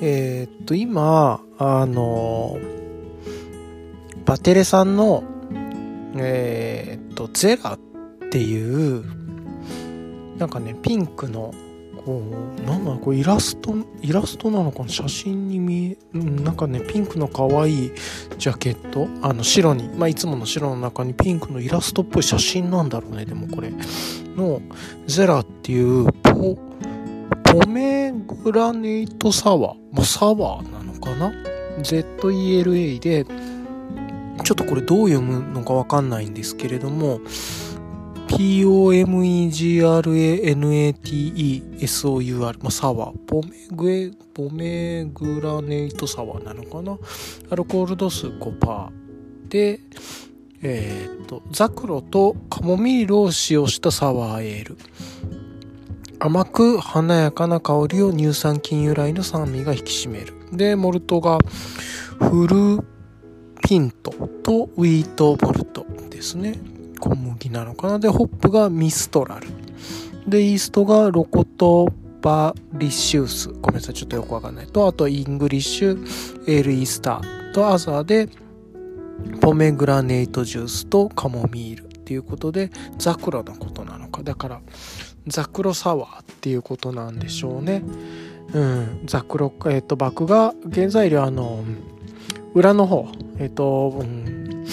えー、っと、今、あの、バテレさんの、えー、っと、ゼラっていう、なんかね、ピンクの、こう、なんだろう、これイラスト、イラストなのかな写真に見え、なんかね、ピンクの可愛いジャケットあの、白に、まあ、いつもの白の中にピンクのイラストっぽい写真なんだろうね、でもこれ。の、ゼラっていうポ、ポメグラネートサワー。まあ、サワーなのかな ?ZELA で、ちょっとこれどう読むのかわかんないんですけれども、P-O-M-E-G-R-A-N-A-T-E-S-O-U-R、まあ、サワー。ポメグエ、ポメグラネートサワーなのかな？アルコール度数5%で、えっ、と、ザクロとカモミールを使用したサワーエール。甘く華やかな香りを乳酸菌由来の酸味が引き締める。で、モルトが Full Pint と wheat malt ですね。小麦なのかな。で、ホップがミストラル。で、イーストが Lactobacillus。ごめんなさい、ちょっとよくわかんない。と、あとイングリッシュエールイースターとアザーで、ポメグラネートジュースとカモミールっていうことで、ザクロのことなのか。だから、ザクロサワーっていうことなんでしょうね。うん、ザクロ、えっ、ー、と、麦が、原材料、あの、裏の方、えっ、ー、と、うん、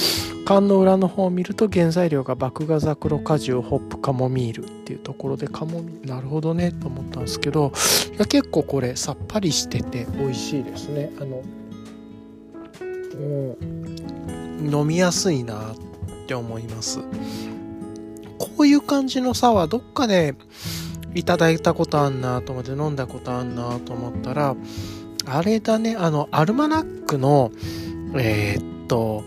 缶の裏の方を見ると原材料が麦芽ザクロ果汁ホップカモミールっていうところでカモミなるほどねと思ったんですけどいや結構これさっぱりしてて美味しいですね。あの、う、飲みやすいなって思います。こういう感じのサワーどっかでいただいたことあんなと思って飲んだことあんなと思ったらあれだねあのアルマナックのえー、っと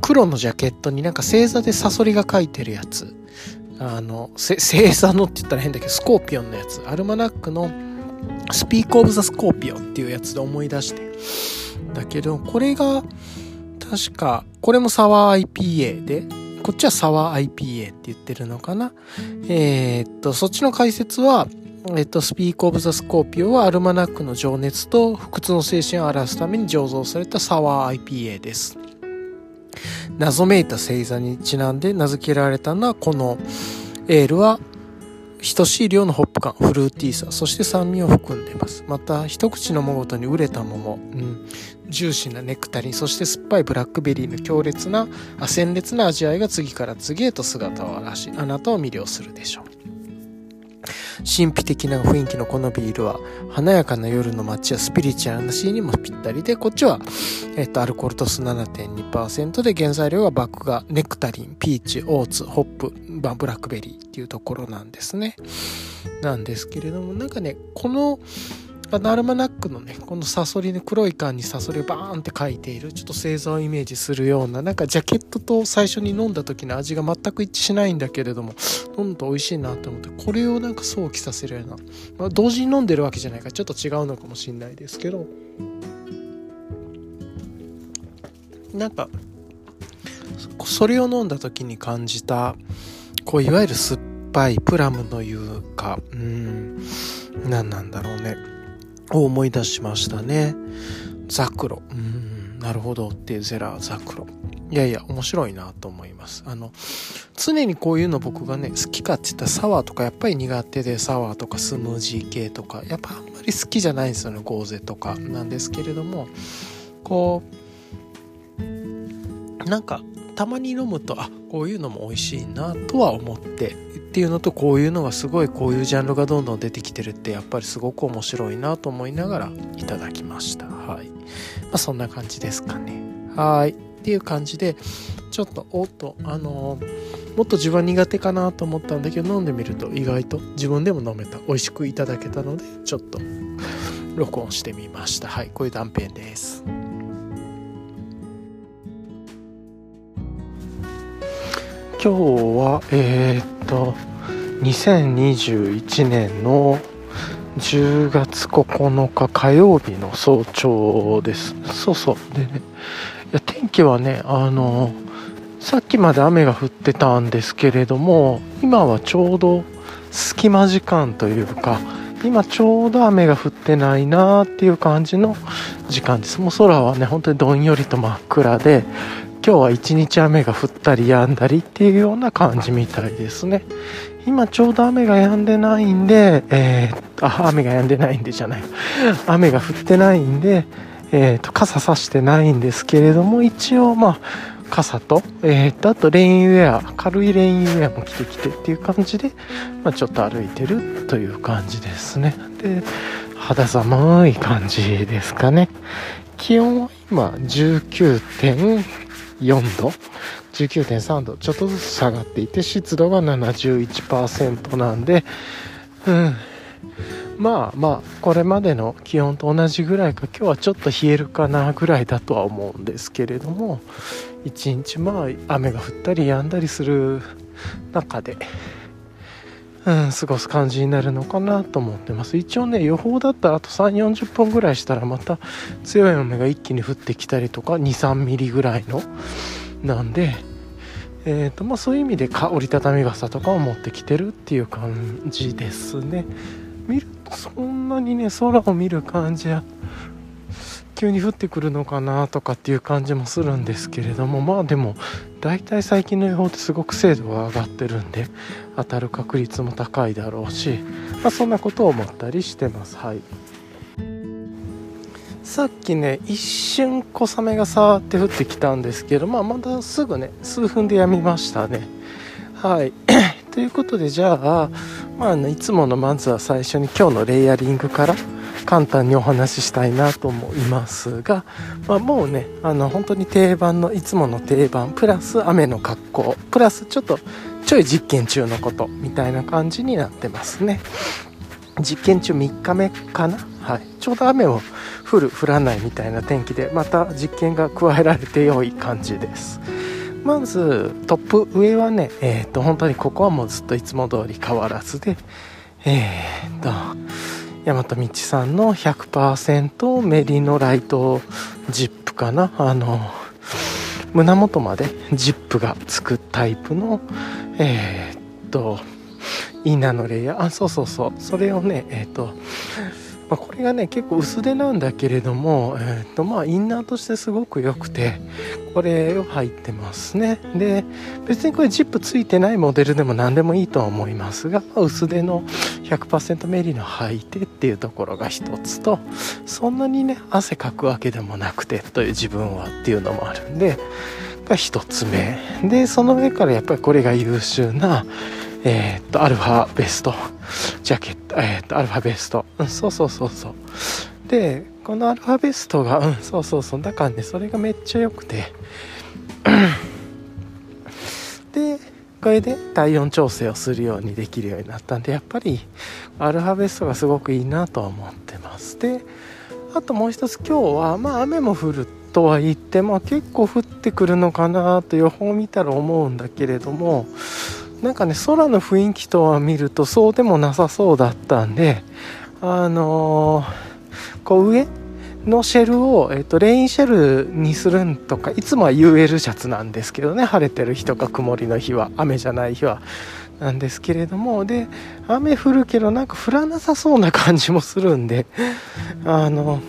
黒のジャケットになんか星座でサソリが書いてるやつ。あの星座のって言ったら変だけどスコーピオンのやつ。 Almanac の Speak of the Scorpion っていうやつで思い出して。だけどこれが確かこれもサワー IPA でこっちはサワー IPA って言ってるのかな？えー、っとそっちの解説はえっと、 Speak of the Scorpio は Almanac の情熱と不屈の精神を表すために醸造されたサワー IPA です。謎めいた星座にちなんで名付けられたのはこのエールは等しい量のホップ感、フルーティーさ、そして酸味を含んでいます。また、一口飲むごとに熟れた桃、うん、ジューシーなネクタリン、そして酸っぱいブラックベリーの強烈なあ、鮮烈な味わいが次から次へと姿を現し、あなたを魅了するでしょう。神秘的な雰囲気のこのビールは、華やかな夜の街やスピリチュアルなシーンにもぴったりで、こっちは、えっと、アルコール度数7.2%で原材料はバッグがネクタリン、ピーチ、オーツ、ホップ、まブラックベリーっていうところなんですね。なんですけれども、なんかね、この、まあナルマナックのね、このサソリの黒い缶にサソリをバーンって書いている、ちょっと星座をイメージするような、なんかジャケットと最初に飲んだ時の味が全く一致しないんだけれども、飲むと美味しいなと思って、これをなんか想起させるような、まあ、同時に飲んでるわけじゃないからちょっと違うのかもしれないですけど、なんか、それを飲んだ時に感じた、こう、いわゆる酸っぱいプラムのいうか、うん、何なんだろうね。を思い出しましたね。ザクロ。うん、なるほどってゼラーザクロ。いやいや、面白いなと思います。あの、常にこういうの僕がね、好きかって言ったらサワーとかやっぱり苦手で、サワーとかスムージー系とか、やっぱあんまり好きじゃないんですよね、ゴーゼとかなんですけれども、こう、なんか、たまに飲むと、あ、こういうのも美味しいなとは思って。っていうのとこういうのがすごいこういうジャンルがどんどん出てきてるってやっぱりすごく面白いなと思いながらいただきました。はい。まあそんな感じですかねはいっていう感じでちょっとおっとあのー、もっと自分は苦手かなと思ったんだけど飲んでみると意外と自分でも飲めた。美味しくいただけたのでちょっと録音してみました。はい。こういう断片です。今日はえー、っと2021年の10月9日火曜日の早朝です。そうそう。でねいや天気はねあのさっきまで雨が降ってたんですけれども今はちょうど隙間時間というか今ちょうど雨が降ってないなーっていう感じの時間です。もう空はね本当にどんよりと真っ暗で今日は一日雨が降ったり止んだりっていうような感じみたいですね。今ちょうど雨が止んでないんで、えー、あ雨が止んでないんでじゃない。雨が降ってないんで、えーと、傘さしてないんですけれども一応まあ傘と、えー、とあとレインウェア軽いレインウェアも着てきてっていう感じで、まあ、ちょっと歩いてるという感じですね。で肌寒い感じですかね。気温は今19.9 4度19.3度ちょっとずつ下がっていて湿度が71%なんでうん。まあまあこれまでの気温と同じぐらいか今日はちょっと冷えるかなぐらいだとは思うんですけれども一日まあ雨が降ったり止んだりする中で、うん、過ごす感じになるのかなと思ってます。一応ね予報だったらあと3 4 0分ぐらいしたらまた強い雨が一気に降ってきたりとか23ミリぐらいのなんでえーとまあ、そういう意味でか折りたたみ傘とかを持ってきてるっていう感じですね。見るとそんなにね空を見る感じは急に降ってくるのかなとかっていう感じもするんですけれどもまあでも大体最近の予報ってすごく精度が上がってるんで当たる確率も高いだろうし、まあ、そんなことを思ったりしてます。はい。さっきね一瞬小雨がさーって降ってきたんですけどまあまたすぐね数分でやみましたね。はい。ということでじゃあまあ、ね、いつものまずは最初に今日のレイヤリングから簡単にお話ししたいなと思いますが、まあ、もうねあの本当に定番のいつもの定番プラス雨の格好プラスちょっとちょい実験中のことみたいな感じになってますね。実験中3日目かな、はい、ちょうど雨を降る降らないみたいな天気でまた実験が加えられて良い感じです。まずトップ上はねえっ、と本当にここはもうずっといつも通り変わらずでえっ、と大和道さんの100%メリノライトジップかな。あの胸元までジップがつくタイプのえー、っとインナーのレイヤー。あそうそうそう。それをねえー、っとまあ、これがね結構薄手なんだけれども、えーとまあ、インナーとしてすごく良くてこれを入ってますね。で別にこれジップついてないモデルでも何でもいいとは思いますが、まあ、薄手の100%メリの履いてっていうところが一つとそんなにね汗かくわけでもなくてという自分はっていうのもあるんでが一つ目。でその上からやっぱりこれが優秀なえー、っと、アルファベスト、ジャケット、えー、っと、アルファベスト。うん、そうそうそうそう。で、このアルファベストが、うん、そうそうそう。だからね、それがめっちゃ良くて。で、これで体温調整をするようにできるようになったんで、やっぱり、アルファベストがすごくいいなとは思ってます。で、あともう一つ今日は、まあ雨も降るとは言って、まあ結構降ってくるのかなと予報を見たら思うんだけれども、なんかね空の雰囲気とは見るとそうでもなさそうだったんであのー、こう上のシェルを、えーと、レインシェルにするんとかいつもは UL シャツなんですけどね晴れてる日とか曇りの日は雨じゃない日はなんですけれどもで雨降るけどなんか降らなさそうな感じもするんであの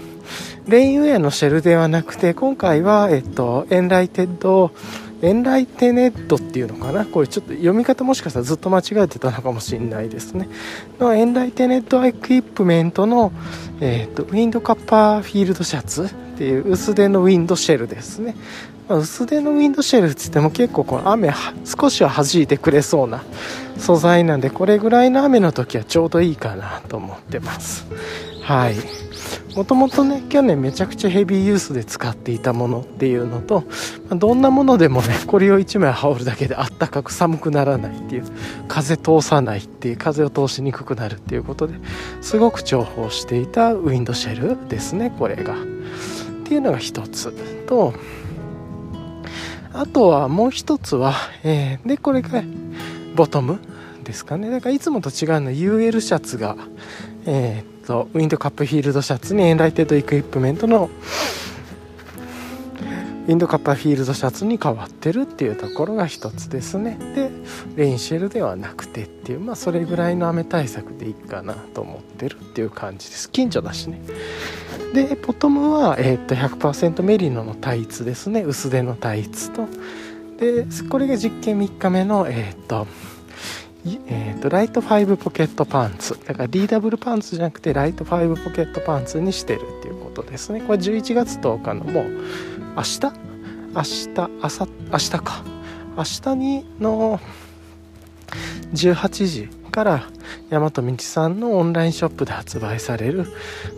レインウェアのシェルではなくて今回は、えっ、と、エンライテッドエンライテネットっていうのかな？これちょっと読み方もしかしたらずっと間違えてたのかもしれないですね。のエンライテネットエクイプメントの、えーと、ウィンドカッパーフィールドシャツっていう薄手のウィンドシェルですね、まあ、薄手のウィンドシェルって言っても結構この雨少しは弾いてくれそうな素材なんでこれぐらいの雨の時はちょうどいいかなと思ってます。はい。もともとね去年めちゃくちゃヘビーユースで使っていたものっていうのと、ま、どんなものでもねこれを1枚羽織るだけであったかく寒くならないっていう風通さないっていう風を通しにくくなるっていうことですごく重宝していたウィンドシェルですねこれが。っていうのが一つ。とあとはもう一つは、えー、でこれがボトムですかね。だからいつもと違うのは UL シャツが、えー、とウィンドカップフィールドシャツに Enlightened Equipment のウィンドカッパーフィールドシャツに変わってるっていうところが一つですね。でレインシェルではなくてっていうまあそれぐらいの雨対策でいいかなと思ってるっていう感じです。近所だしね。でボトムは、えー、と100%メリノのタイツですね。薄手のタイツと。でこれが実験3日目のえっ、とえーと、ライト5ポケットパンツ。だから DW パンツじゃなくてライト5ポケットパンツにしてるっていうことですね。これ11月10日のもう明日？明日朝明日か。明日にの18時から大和道さんのオンラインショップで発売される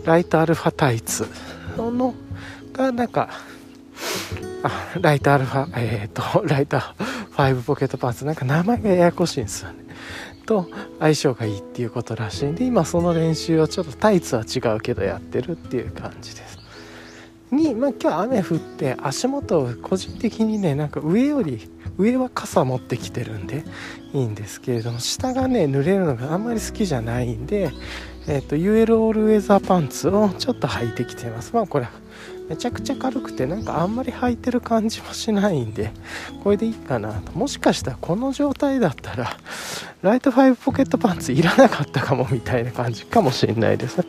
ライトアルファタイツ。のがなんかあライトアルファえっ、ー、とライト5ポケットパンツ。なんか名前がややこしいんですよね。と相性がいいっていうことらしいんで今その練習をちょっとタイツは違うけどやってるっていう感じです。に、まあ、今日雨降って足元を個人的にねなんか上より上は傘持ってきてるんでいいんですけれども下がね濡れるのがあんまり好きじゃないんで、えーと、UL オールウェザーパンツをちょっと履いてきてます。まあこれめちゃくちゃ軽くてなんかあんまり履いてる感じもしないんでこれでいいかなと。もしかしたらこの状態だったらライト5ポケットパンツいらなかったかもみたいな感じかもしれないですね。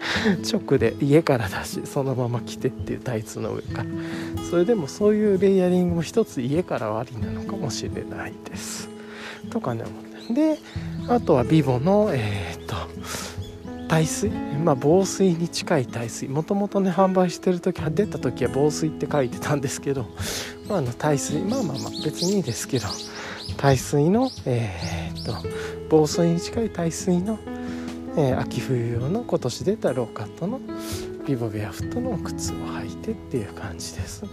直で家からだしそのまま着てっていうタイツの上から。それでもそういうレイヤリングも一つ家からはありなのかもしれないです。とかねであとはビボのえー、っと耐水？まあ防水に近い耐水。もともとね販売してる時出た時は防水って書いてたんですけど、まあ、あの耐水。まあまあまあ別にいいですけど耐水のえー、っと防水に近い耐水の、えー、秋冬用の今年出たローカットのVivobarefoot の靴を履いてっていう感じですね、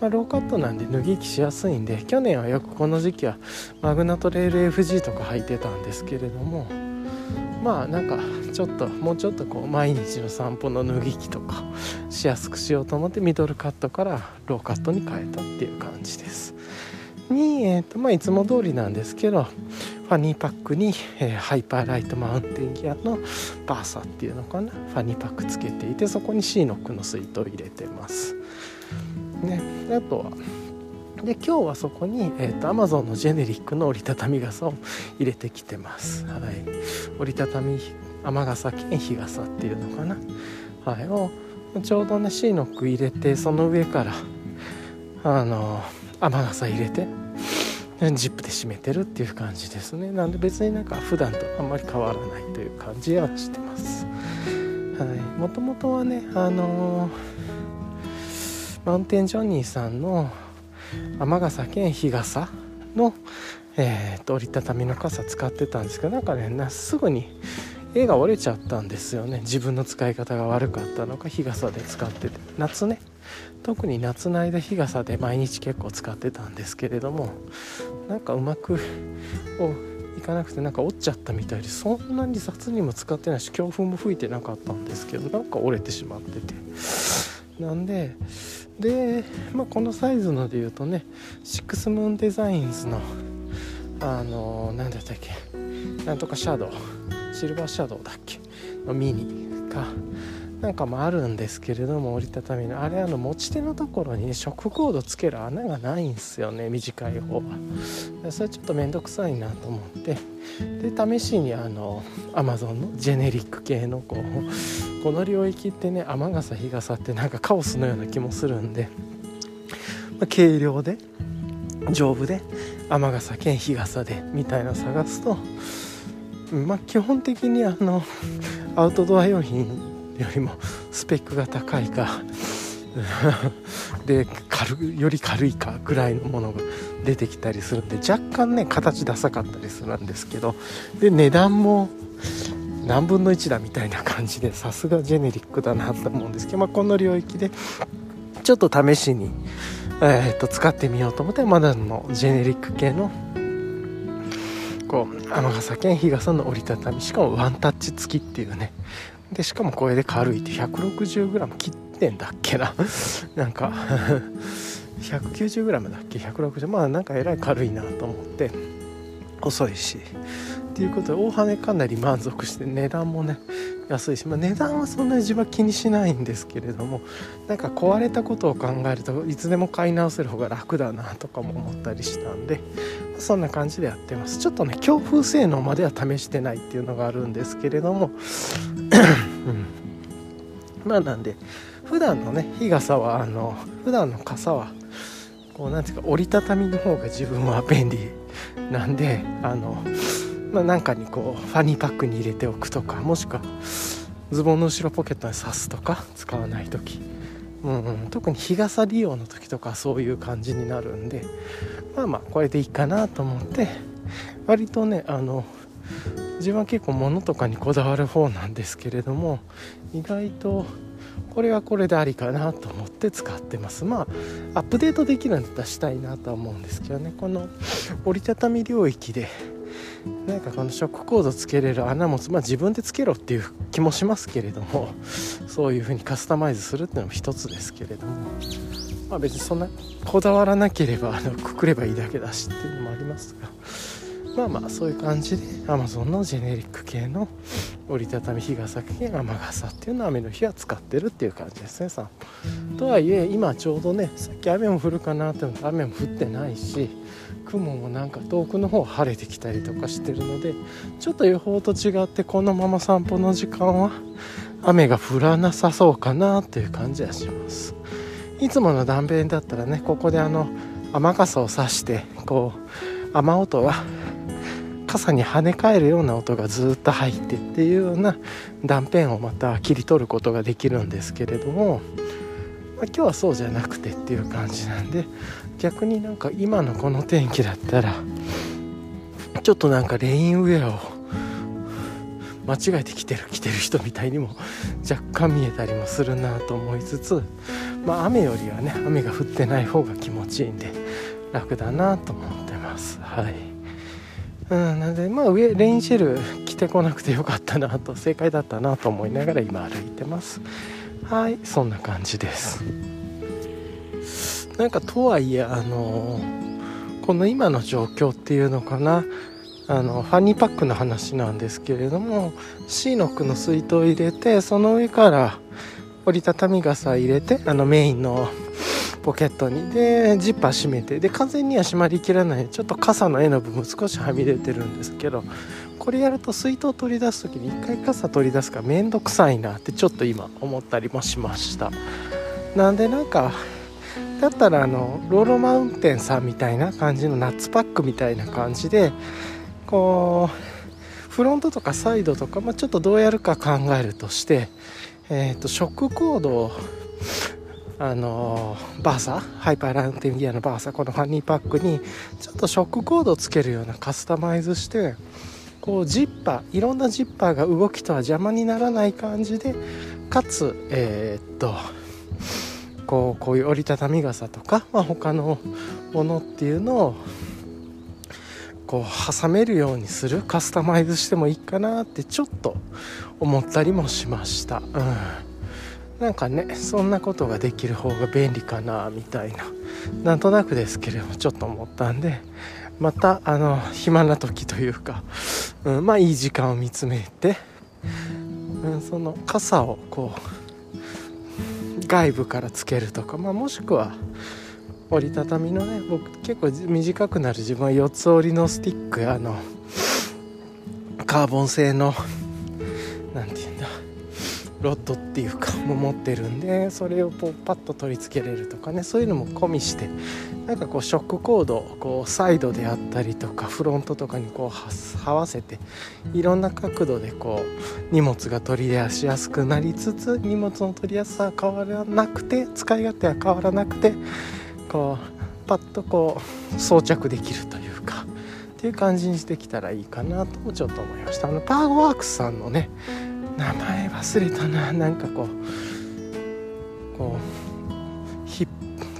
まあ、ローカットなんで脱ぎ着しやすいんで去年はよくこの時期はマグナトレール FG とか履いてたんですけれどもまあなんかちょっともうちょっとこう毎日の散歩の脱ぎ着とかしやすくしようと思ってミドルカットからローカットに変えたっていう感じです。に、えーとまあ、いつも通りなんですけどファニーパックに、えー、 Hyperlite Mountain Gear のバーサっていうのかなファニーパックつけていてそこにシーノックの水筒を入れてます。ねあとはで今日はそこに、えーと、Amazon のジェネリックの折りたたみ傘を入れてきてます、はい、折りたたみ雨傘兼日傘っていうのかな、はい、をちょうどねシーノック入れてその上からあの雨傘入れてジップで締めてるっていう感じですね。なんで別になんか普段とあんまり変わらないという感じはしてます。はい。もともとはねあのー、マウンテンジョニーさんの雨傘兼日傘の、えー、折りたたみの傘使ってたんですけどなんかねなすぐに絵が折れちゃったんですよね。自分の使い方が悪かったのか日傘で使ってて。夏ね。特に夏の間日傘で毎日結構使ってたんですけれどもなんかうまくいかなくてなんか折っちゃったみたいでそんなに雑にも使ってないし強風も吹いてなかったんですけどなんか折れてしまってて。なんでで、まあ、このサイズので言うとねシックスムーンデザインズのあの何だったっけなんとかシャドウシルバーシャドウだっけのミニかなんかもあるんですけれども折りたたみの。あれあの持ち手のところにねショックコードつける穴がないんですよね短い方は。それちょっと面倒くさいなと思って。で試しにあのアマゾンのジェネリック系のこうこの領域ってね雨傘日傘ってなんかカオスのような気もするんで、まあ、軽量で丈夫で雨傘兼日傘でみたいな探すとまあ基本的にあのアウトドア用品よりもスペックが高いか。で軽より軽いかぐらいのものが出てきたりするんで若干ね形ダサかったりするんですけど。で値段も何分の1だみたいな感じでさすがジェネリックだなと思うんですけど、まあ、この領域でちょっと試しに、えー、と使ってみようと思ってまだのジェネリック系のこう雨傘兼日傘の折りたたみしかもワンタッチ付きっていうねでしかもこれで軽いって 160g 切ってんだっけな。なんか 190g だっけ？160まあなんかえらい軽いなと思って遅いし。っていうことで大羽かなり満足して値段もね安いし、まあ、値段はそんなに自分は気にしないんですけれどもなんか壊れたことを考えるといつでも買い直せる方が楽だなとかも思ったりしたんでそんな感じでやってます。ちょっとね強風性能までは試してないっていうのがあるんですけれども、うん、まあなんで普段のね日傘はあの普段の傘はこうなんていうか折りたたみの方が自分は便利なんであのまあ、なんかにこうファニーパックに入れておくとかもしくはズボンの後ろポケットに刺すとか使わない時、うん、特に日傘利用の時とかそういう感じになるんでまあまあこれでいいかなと思って割とねあの自分は結構物とかにこだわる方なんですけれども意外とこれはこれでありかなと思って使ってます。まあアップデートできるんだったらしたいなとは思うんですけどね。この折りたたみ領域でなんかこのショックコードつけれる穴も、まあ、自分でつけろっていう気もしますけれどもそういう風にカスタマイズするっていうのも一つですけれども、まあ、別にそんなこだわらなければあのくくればいいだけだしっていうのもありますがまあまあそういう感じで Amazon のジェネリック系の折りたたみ日傘系雨傘っていうのは雨の日は使ってるっていう感じですねさとはいえ今ちょうどねさっき雨も降るかなって思って雨も降ってないし雲もなんか遠くの方晴れてきたりとかしてるのでちょっと予報と違ってこのまま散歩の時間は雨が降らなさそうかなっていう感じはします。いつもの断片だったらねここであの雨傘をさしてこう雨音が傘に跳ね返るような音がずっと入ってっていうような断片をまた切り取ることができるんですけれども、まあ、今日はそうじゃなくてっていう感じなんで逆になんか今のこの天気だったらちょっとなんかレインウェアを間違えて着てる着てる人みたいにも若干見えたりもするなと思いつつまあ雨よりはね雨が降ってない方が気持ちいいんで楽だなと思ってます。はい。うんなんでまあ上レインシェル着てこなくてよかったなと正解だったなと思いながら今歩いてます。はいそんな感じです。なんかとはいえあのこの今の状況っていうのかな。あのファニーパックの話なんですけれどもシーノックの水筒を入れてその上から折りたたみ傘入れてあのメインのポケットに。でジッパー閉めて。で完全には閉まりきらない。ちょっと傘の絵の部分少しはみ出てるんですけどこれやると水筒を取り出す時に一回傘取り出すから面倒くさいなってちょっと今思ったりもしました。なんでなんかだったらあのローロマウンテンさんみたいな感じのナッツパックみたいな感じでこうフロントとかサイドとか、まあ、ちょっとどうやるか考えるとして、えーと、ショックコードをあのバーサハイパーラウンテンギアのバーサこのファニーパックにちょっとショックコードをつけるようなカスタマイズしてこうジッパーいろんなジッパーが動きとは邪魔にならない感じでかつえー、っとこうこういう折りたたみ傘とか、まあ、他のものっていうのをこう挟めるようにするカスタマイズしてもいいかなってちょっと思ったりもしました、うん、なんかねそんなことができる方が便利かなみたいな。なんとなくですけれどもちょっと思ったんでまたあの暇な時というか、うん、まあいい時間を見つめて、うん、その傘をこう外部からつけるとか、まあ、もしくは折りたたみのね僕結構短くなる自分は4つ折りのスティックあのカーボン製の何て言うんだロッドっていうかも持ってるんでそれをこうパッと取り付けれるとかねそういうのも込みしてなんかこうショックコードこうサイドであったりとかフロントとかにこうはわせていろんな角度でこう荷物が取り出しやすくなりつつ荷物の取りやすさは変わらなくて使い勝手は変わらなくてこうパッとこう装着できるというかっていう感じにしてきたらいいかなともちょっと思いました。あのパーゴワークスさんのね名前忘れたな。なんかこうこうヒ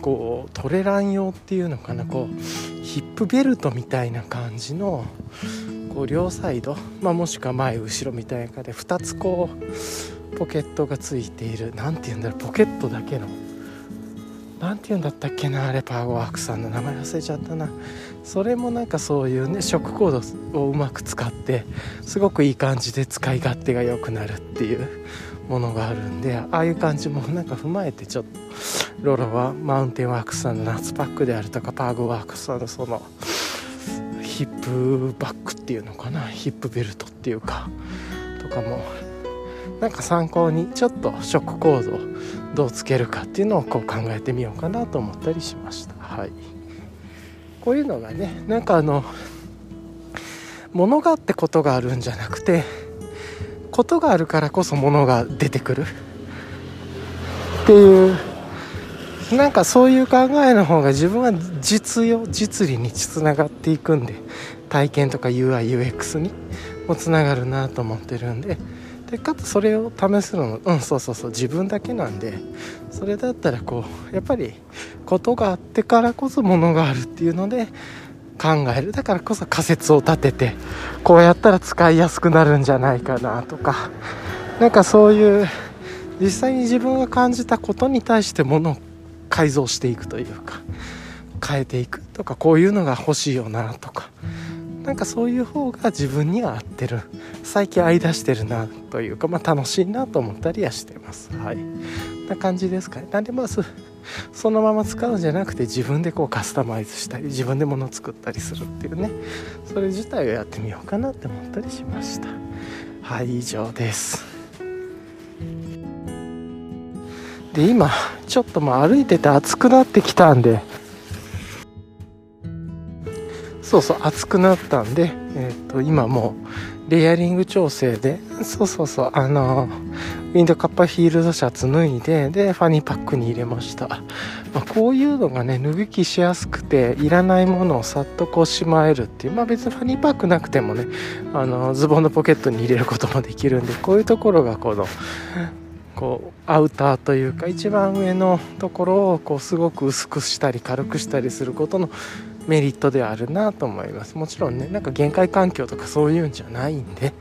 こうトレラン用っていうのかな。こうヒップベルトみたいな感じのこう両サイド、まあ、もしくは前後ろみたいな感じで2つこうポケットがついている。何て言うんだろう。ポケットだけの。何て言うんだったっけな。あれパーゴワークさんの名前忘れちゃったな。それもなんかそういうね食コードをうまく使ってすごくいい感じで使い勝手が良くなるっていうものがあるんでああいう感じもなんか踏まえてちょっとロロはマウンテンワークスさんの夏パックであるとかパーゴワークスさんのそのヒップバッグっていうのかな？ヒップベルトっていうかとかもなんか参考にちょっとショックコードをどうつけるかっていうのをこう考えてみようかなと思ったりしました。はい。こういうのがねなんかあの物があってことがあるんじゃなくてことがあるからこそ物が出てくる。っていうなんかそういう考えの方が自分は実用実利につながっていくんで体験とか UIUX にもつながるなと思ってるんででかつそれを試すのもうんそうそうそう自分だけなんでそれだったらこうやっぱりことがあってからこそものがあるっていうので考えるだからこそ仮説を立ててこうやったら使いやすくなるんじゃないかなとかなんかそういう実際に自分が感じたことに対してものを改造していくというか変えていくとかこういうのが欲しいよなとかなんかそういう方が自分には合ってる。最近合い出してるなというか、まあ、楽しいなと思ったりはしてます。はい。な感じですかね。なんでまずそのまま使うんじゃなくて自分でこうカスタマイズしたり自分で物を作ったりするっていうね。それ自体をやってみようかなって思ったりしました。はい以上です。で今ちょっとまあ歩いてて暑くなってきたんでそうそう暑くなったんで、えー、と今もうレイヤリング調整でそうそうそうあのウィンドカッパフィールドシャツ脱いででファニーパックに入れました、まあ、こういうのがね脱ぎ着しやすくていらないものをさっとこうしまえるっていうまあ別にファニーパックなくてもねあのズボンのポケットに入れることもできるんでこういうところがこのこうアウターというか一番上のところをこうすごく薄くしたり軽くしたりすることのメリットであるなと思います。もちろんねなんか限界環境とかそういうんじゃないんで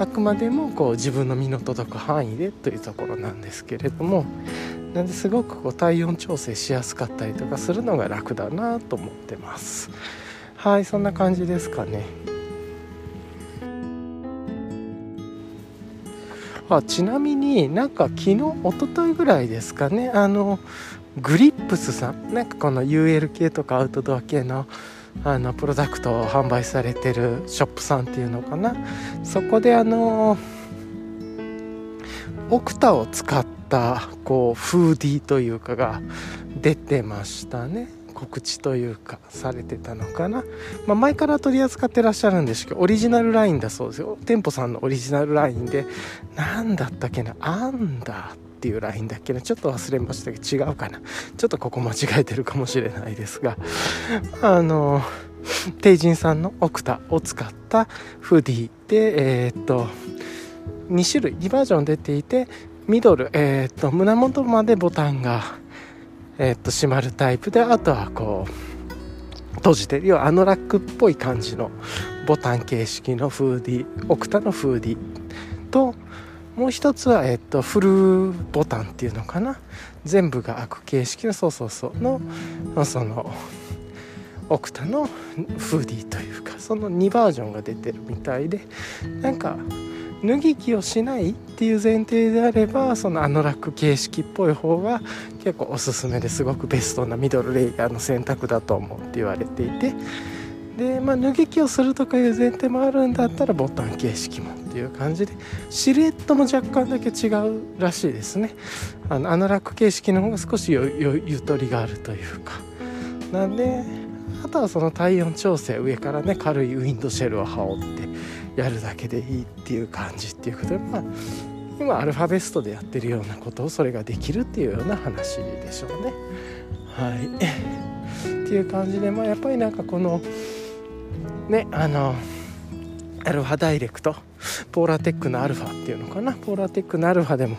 あくまでもこう自分の身の届く範囲でというところなんですけれどもなんですごくこう体温調整しやすかったりとかするのが楽だなと思ってます。はいそんな感じですかね。あちなみになんか昨日一昨日ぐらいですかね。あのグリップスさん？なんかこの UL 系とかアウトドア系のあのプロダクトを販売されてるショップさんっていうのかな？そこであのオクタを使ったこうフーディーというかが出てましたね。告知というかされてたのかな、まあ、前から取り扱ってらっしゃるんですけどオリジナルラインだそうですよ。店舗さんのオリジナルラインで何だったっけな？アンダーっていうラインだっけな。ちょっと忘れましたけど違うかな。ちょっとここ間違えてるかもしれないですが。あの帝人さんのオクタを使ったフーディーでえー、っと2種類2バージョン出ていてミドル、えー、っと胸元までボタンが、えー、っと閉まるタイプであとはこう閉じてる。要はアノラックっぽい感じのボタン形式のフーディーオクタのフーディーともう一つは、えっと、フルボタンっていうのかな。全部が開く形式のそうそうそうのそのオクタのフーディーというかその2バージョンが出てるみたいでなんか脱ぎ着をしないっていう前提であればそのアノラック形式っぽい方が結構おすすめですごくベストなミドルレイヤーの選択だと思うって言われていてで、まあ、脱ぎ着をするとかいう前提もあるんだったらボタン形式もっていう感じでシルエットも若干だけ違うらしいですね。あのアナラック形式の方が少しゆとりがあるというか。なんであとはその体温調整上からね軽いウィンドシェルを羽織ってやるだけでいいっていう感じっていうことでまあ今アルファベストでやってるようなことをそれができるっていうような話でしょうね。はい。っていう感じでまあやっぱりなんかこのねあのアルファダイレクトポーラテックのアルファっていうのかな？ポーラテックのアルファでも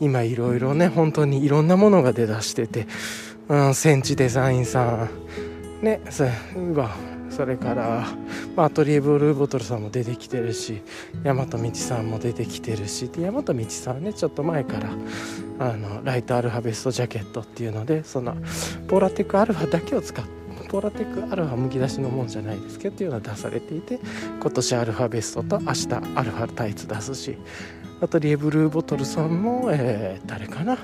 今いろいろね本当にいろんなものが出だしてて、うん、センチデザインさんねそそれから、まあ、アトリエブルーボトルさんも出てきてるし大和道さんも出てきてるしで大和道さんはねちょっと前からあのライトアルファベストジャケットっていうのでそのポーラテックアルファだけを使ってポラテックアルファむき出しのもんじゃないですけどっていうのは出されていて今年アルファベストと明日アルファタイツ出すしアトリエブルーボトルさんも、えー、誰かな？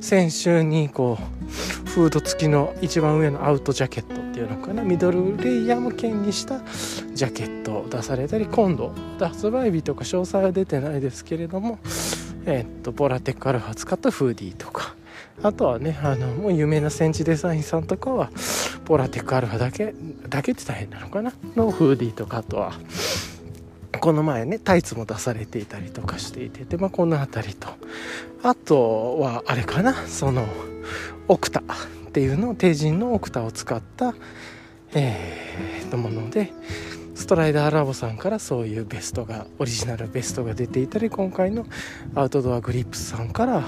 先週にこうフード付きの一番上のアウトジャケットっていうのかな？ミドルレイヤー向けにしたジャケットを出されたり今度発売日とか詳細は出てないですけれどもえー、っとボラテックアルファ使ったフーディーとかあとはねあのもう有名なセンチデザインさんとかはポラテックアルファだけだけって大変なのかな？のフーディーとかあとはこの前ねタイツも出されていたりとかしていてで、まあ、この辺りと。あとはあれかな？そのオクタっていうのを帝人のオクタを使ったえー、とものでストライダーラボさんからそういうベストがオリジナルベストが出ていたり今回のアウトドアグリップスさんから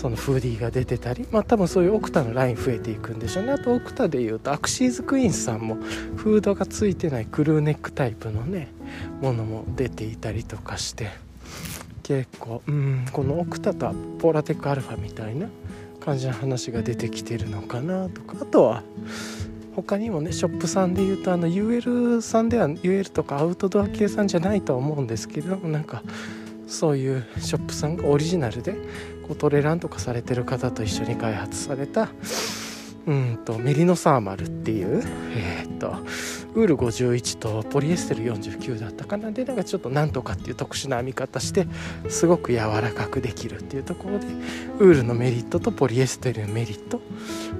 そのフーディーが出てたりまあ多分そういうオクタのライン増えていくんでしょうね。あとオクタでいうとアクシーズクイーンさんもフードがついてないクルーネックタイプのねものも出ていたりとかして結構うんこのオクタとポーラテックアルファみたいな感じの話が出てきてるのかなとか。あとは他にもねショップさんでいうとあの UL さんでは UL とかアウトドア系さんじゃないとは思うんですけどもなんかそういうショップさんがオリジナルでトレランとかされてる方と一緒に開発されたうんとメリノサーマルっていうえー、っとウール51とポリエステル49だったかなでなんかちょっとなんとかっていう特殊な編み方してすごく柔らかくできるっていうところでウールのメリットとポリエステルのメリット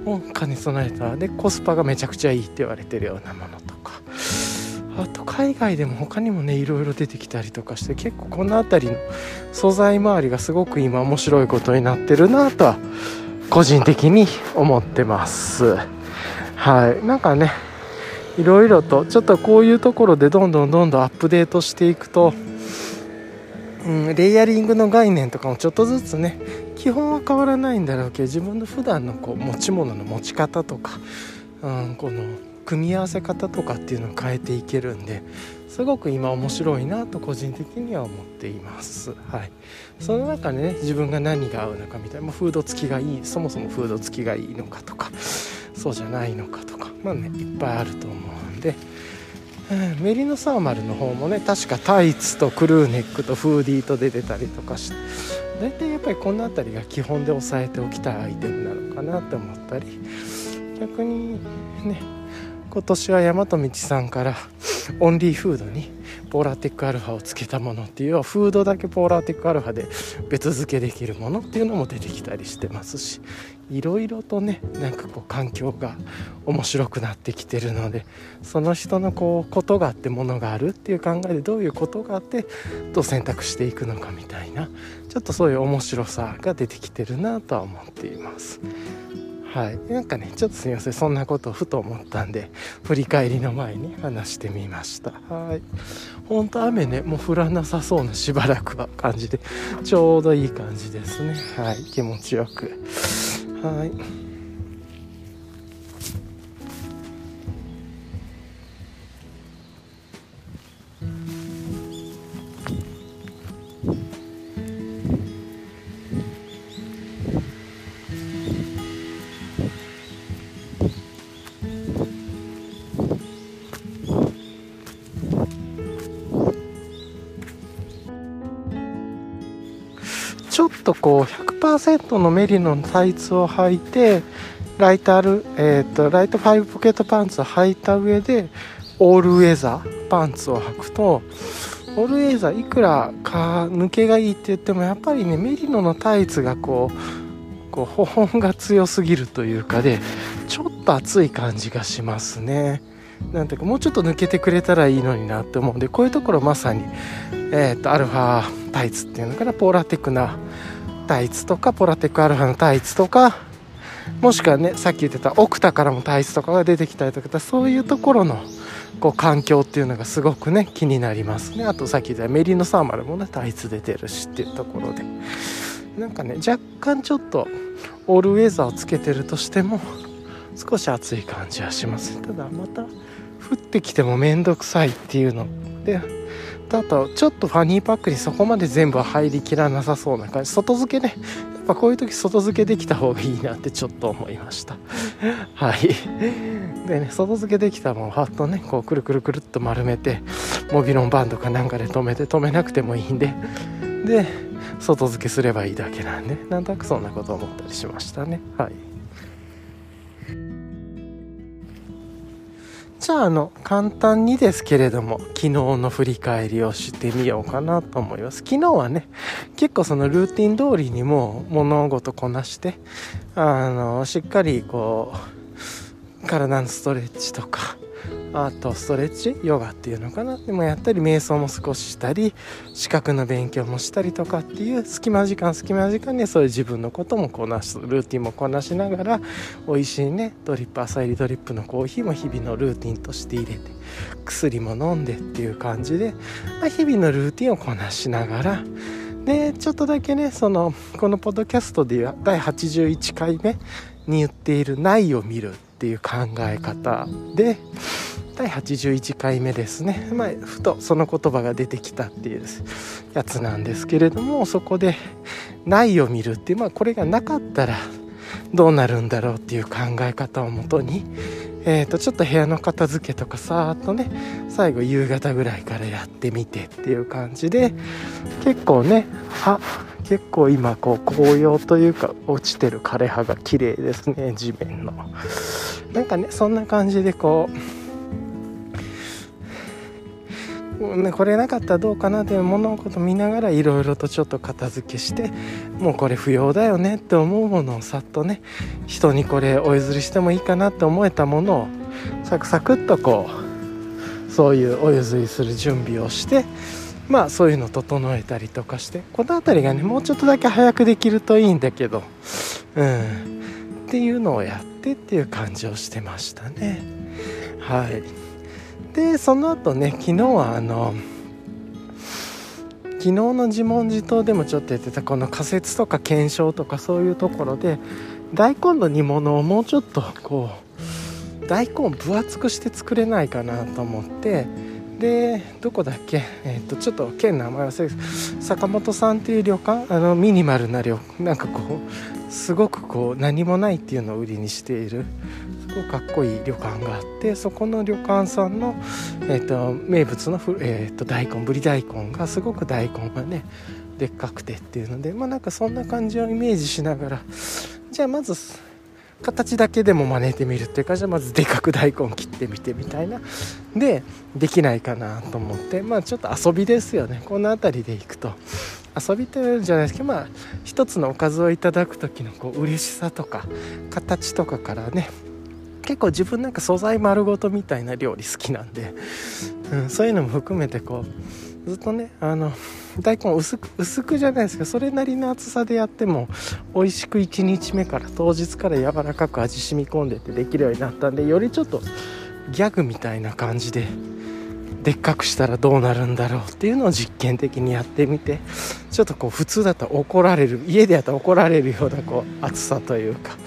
を兼ね備えたでコスパがめちゃくちゃいいって言われてるようなものとかあと海外でも他にもねいろいろ出てきたりとかして結構この辺りの素材周りがすごく今面白いことになってるなとは個人的に思ってます。はい。なんかねいろいろとちょっとこういうところでどんどんどんどんアップデートしていくと、うん、レイヤリングの概念とかもちょっとずつね基本は変わらないんだろうけど自分の普段のこう持ち物の持ち方とか、うん、この組み合わせ方とかっていうのを変えていけるんですごく今面白いなと個人的には思っています。はい、その中でね自分が何が合うのかみたいな、まあ、フード付きがいいそもそもフード付きがいいのかとかそうじゃないのかとかまあねいっぱいあると思うんで、メリノサーマルの方もね確かタイツとクルーネックとフーディーと出てたりとかして大体やっぱりこの辺りが基本で押さえておきたいアイテムなのかなって思ったり逆にね今年は大和道さんからオンリーフードにポーラーテックアルファをつけたものっていうはフードだけポーラーテックアルファで別付けできるものっていうのも出てきたりしてますしいろいろとねなんかこう環境が面白くなってきてるのでその人のこうことがあってものがあるっていう考えでどういうことがあってどう選択していくのかみたいなちょっとそういう面白さが出てきてるなとは思っています。はい。なんかねちょっとすみません。そんなことをふと思ったんで振り返りの前に話してみました。はい。ほんと雨ねもう降らなさそうなしばらくは感じでちょうどいい感じですね。はい。気持ちよく。はい。ちょっとこう100%のメリノのタイツを履いてライトある、えーと、ライト5ポケットパンツを履いた上でオールウェザーパンツを履くとオールウェザーいくらか抜けがいいって言ってもやっぱりねメリノのタイツがこうこう保温が強すぎるというかでちょっと暑い感じがしますね。なんていうかもうちょっと抜けてくれたらいいのになって思うんでこういうところまさに、えーと、アルファタイツっていうのかなポーラテックなタイツとかポラテックアルファのタイツとかもしくはねさっき言ってたオクタからもタイツとかが出てきたりとかそういうところのこう環境っていうのがすごくね気になりますね。あとさっき言ったメリノサーマルもねタイツ出てるしっていうところでなんかね若干ちょっとオールウェザーをつけてるとしても少し暑い感じはします。ただまた降ってきても面倒くさいっていうのであとちょっとファニーパックにそこまで全部入りきらなさそうな感じ。外付けね。やっぱこういう時外付けできた方がいいなってちょっと思いました。はい。でね外付けできたもんハッとねこうくるくるくるっと丸めてモビロンバンドかなんかで留めて留めなくてもいいんで。で外付けすればいいだけなんでなんとなくそんなこと思ったりしましたね。はい。じゃああの簡単にですけれども昨日の振り返りをしてみようかなと思います。昨日はね結構そのルーティン通りにも物事こなしてあのしっかりこう体のストレッチとかあとストレッチヨガっていうのかな。でもやったり瞑想も少ししたり資格の勉強もしたりとかっていう隙間時間隙間時間にそういう自分のこともこなすルーティンもこなしながら美味しいねドリップ朝入りドリップのコーヒーも日々のルーティンとして入れて薬も飲んでっていう感じで、まあ、日々のルーティンをこなしながらでちょっとだけねそのこのポッドキャストでは第81回目に言っている「ないを見る」っていう考え方。で第81回目ですね、まあ、ふとその言葉が出てきたっていうやつなんですけれどもそこで「ない」を見るっていう、まあ、これがなかったらどうなるんだろうっていう考え方をもとに、えー、とちょっと部屋の片付けとかさーっとね最後夕方ぐらいからやってみてっていう感じで結構ねあ結構今こう紅葉というか落ちてる枯れ葉が綺麗ですね地面の。なんかねそんな感じでこうね、これなかったらどうかなっていう物事見ながらいろいろとちょっと片付けしてもうこれ不要だよねって思うものをさっとね人にこれお譲りしてもいいかなって思えたものをサクサクっとこうそういうお譲りする準備をしてまあそういうの整えたりとかしてこの辺りがねもうちょっとだけ早くできるといいんだけどうんっていうのをやってっていう感じをしてましたねはい。でその後ね昨日はあの昨日の自問自答でもちょっとやってたこの仮説とか検証とかそういうところで大根の煮物をもうちょっとこう大根を分厚くして作れないかなと思ってでどこだっけ、えー、とちょっと県名前忘れて坂本さんっていう旅館？あのミニマルな旅なんかこうすごくこう何もないっていうのを売りにしている。すごくかっこいい旅館があってそこの旅館さんの、えーと、名物のえーと、大根ぶり大根がすごく大根がねでっかくてっていうのでまあなんかそんな感じをイメージしながらじゃあまず形だけでも真似てみるっていうかじゃあまずでかく大根切ってみてみたいな。でできないかなと思ってまあちょっと遊びですよね。この辺りでいくと。遊びというんじゃないですけどまあ一つのおかずをいただく時のこう嬉しさとか形とかからね結構自分なんか素材丸ごとみたいな料理好きなんで、うん、そういうのも含めてこうずっとねあの大根薄く薄くじゃないですけどそれなりの厚さでやっても美味しく1日目から当日から柔らかく味染み込んでてできるようになったんでよりちょっとギャグみたいな感じででっかくしたらどうなるんだろうっていうのを実験的にやってみてちょっとこう普通だったら怒られる家でやったら怒られるようなこう厚さというか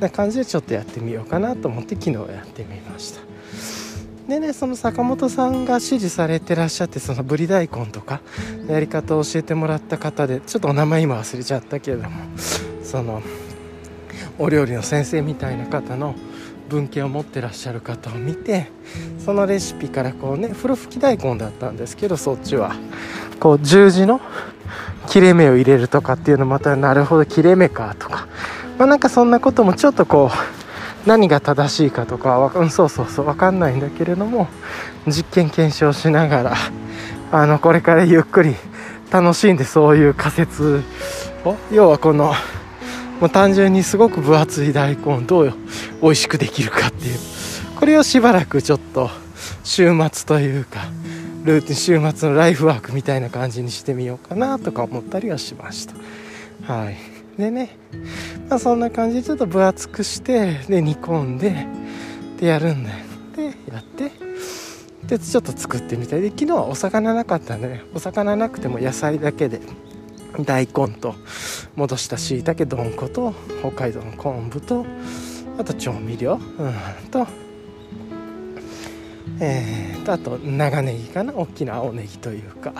な感じでちょっとやってみようかなと思って昨日やってみました。でねその坂本さんが指示されてらっしゃってそのぶり大根とかやり方を教えてもらった方でちょっとお名前今忘れちゃったけれどもそのお料理の先生みたいな方の文献を持ってらっしゃる方を見てそのレシピからこうね風呂吹き大根だったんですけどそっちは。こう十字の切れ目を入れるとかっていうのまたなるほど切れ目かとか。まあなんかそんなこともちょっとこう何が正しいかとかは、うん、そうそうそう分かんないんだけれども実験検証しながらあのこれからゆっくり楽しんでそういう仮説を要はこのもう単純にすごく分厚い大根をどう美味しくできるかっていうこれをしばらくちょっと週末というかルーティン週末のライフワークみたいな感じにしてみようかなとか思ったりはしました。はい。でねまあそんな感じでちょっと分厚くしてで煮込んででやるんだよ。でやってでちょっと作ってみたい。で昨日はお魚なかったんでねお魚なくても野菜だけで大根と戻したしいたけどんこと北海道の昆布とあと調味料、うん、とえー、とあと長ネギかな大きな青ネギというか。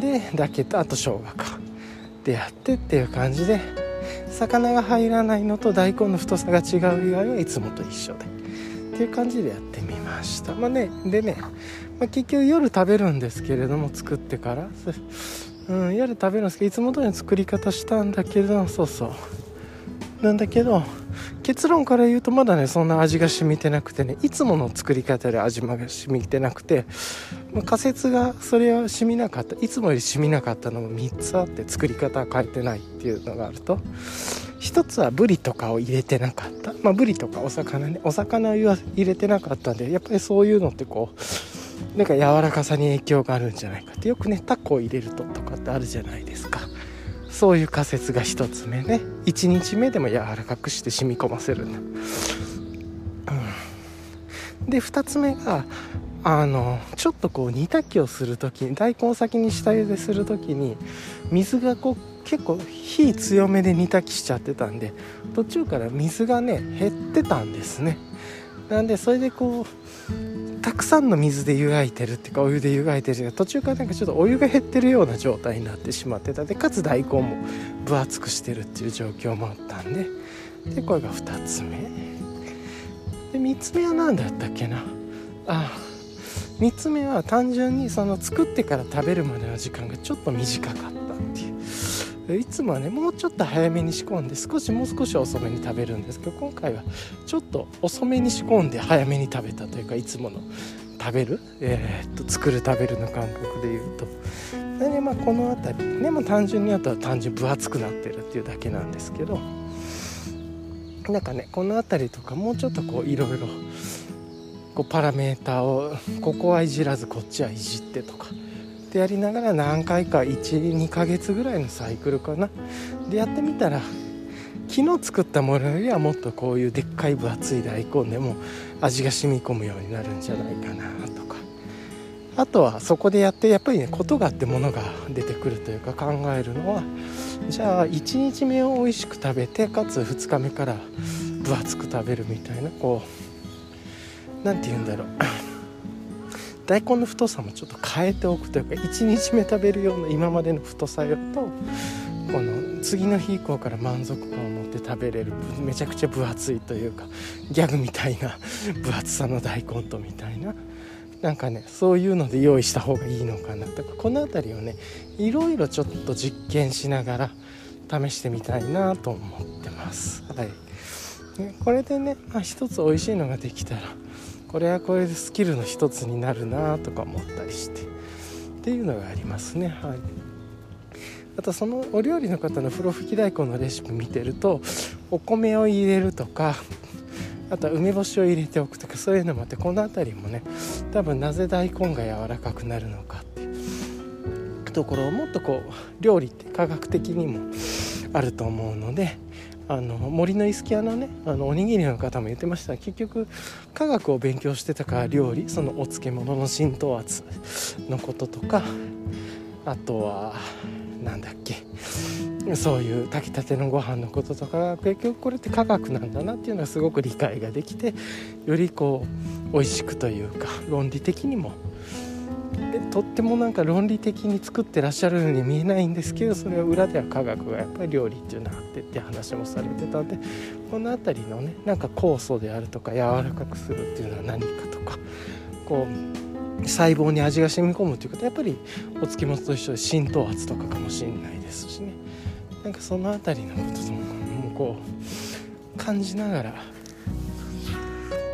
でだけとあと生姜か。でやってっていう感じで魚が入らないのと大根の太さが違う以外はいつもと一緒で。っていう感じでやってみました。まあねでね、まあ、結局夜食べるんですけれども作ってからうん、夜食べるんですけどいつも通りの作り方したんだけどそうそう。なんだけど結論から言うとまだねそんな味が染みてなくてね。いつもの作り方より味が染みてなくて、まあ、仮説がそれは染みなかった。いつもより染みなかったのも3つあって作り方は変えてないっていうのがあると。1つはブリとかを入れてなかった。まあブリとかお魚ねお魚を入れてなかったんでやっぱりそういうのってこうなんか柔らかさに影響があるんじゃないかって。よくねタコを入れるととかってあるじゃないですか。そういう仮説が1つ目ね。1日目でも柔らかくして染み込ませるんだ、うん、で2つ目があのちょっとこう煮炊きをする時に大根を先に下茹でする時に水がこう結構火強めで煮炊きしちゃってたんで途中から水がね減ってたんですね。なんでそれでこうたくさんの水で湯がいてるっていうかお湯で湯がいてる途中からなんかちょっとお湯が減ってるような状態になってしまってた。でかつ大根も分厚くしてるっていう状況もあったんで。でこれが2つ目。で3つ目は何だったっけな。あ3つ目は単純にその作ってから食べるまでの時間がちょっと短かったっていう。いつもはねもうちょっと早めに仕込んで少しもう少し遅めに食べるんですけど今回はちょっと遅めに仕込んで早めに食べたというかいつもの食べる、えー、っと作る食べるの感覚でいうと。で、まあ、この辺りでも単純にあとは単純分厚くなってるっていうだけなんですけどなんかねこの辺りとかもうちょっとこういろいろこうパラメーターをここはいじらずこっちはいじってとかってやりながら何回か12ヶ月ぐらいのサイクルかな。でやってみたら昨日作ったものよりはもっとこういうでっかい分厚い大根でも味が染み込むようになるんじゃないかなとか。あとはそこでやってやっぱりねことがあってものが出てくるというか考えるのはじゃあ1日目を美味しく食べてかつ2日目から分厚く食べるみたいなこう何て言うんだろう。大根の太さもちょっと変えておくというか1日目食べるような今までの太さよとこの次の日以降から満足感を持って食べれるめちゃくちゃ分厚いというかギャグみたいな分厚さの大根とみたいななんかねそういうので用意した方がいいのかなとかこの辺りをねいろいろちょっと実験しながら試してみたいなと思ってます。はいね、これでね、まあ、一つ美味しいのができたらこれはこれでスキルの一つになるなとか思ったりして。っていうのがありますね。はい。あとそのお料理の方の風呂吹き大根のレシピ見てるとお米を入れるとかあとは梅干しを入れておくとかそういうのもあってこの辺りもね多分なぜ大根が柔らかくなるのかっていう。ところをもっとこう料理って科学的にもあると思うのであの森のイスキアのねあのおにぎりの方も言ってました。結局科学を勉強してたから料理そのお漬物の浸透圧のこととかあとは何だっけそういう炊きたてのご飯のこととか結局これって科学なんだなっていうのはすごく理解ができてよりこう美味しくというか論理的にもとってもなんか論理的に作ってらっしゃるように見えないんですけどそれは裏では科学がやっぱり料理っていうのがあってって話もされてたんでこの辺りのねなんか酵素であるとか柔らかくするっていうのは何かとかこう細胞に味が染み込むということはやっぱりお漬物と一緒で浸透圧とかかもしれないですしね。なんかその辺りのことともこう感じながら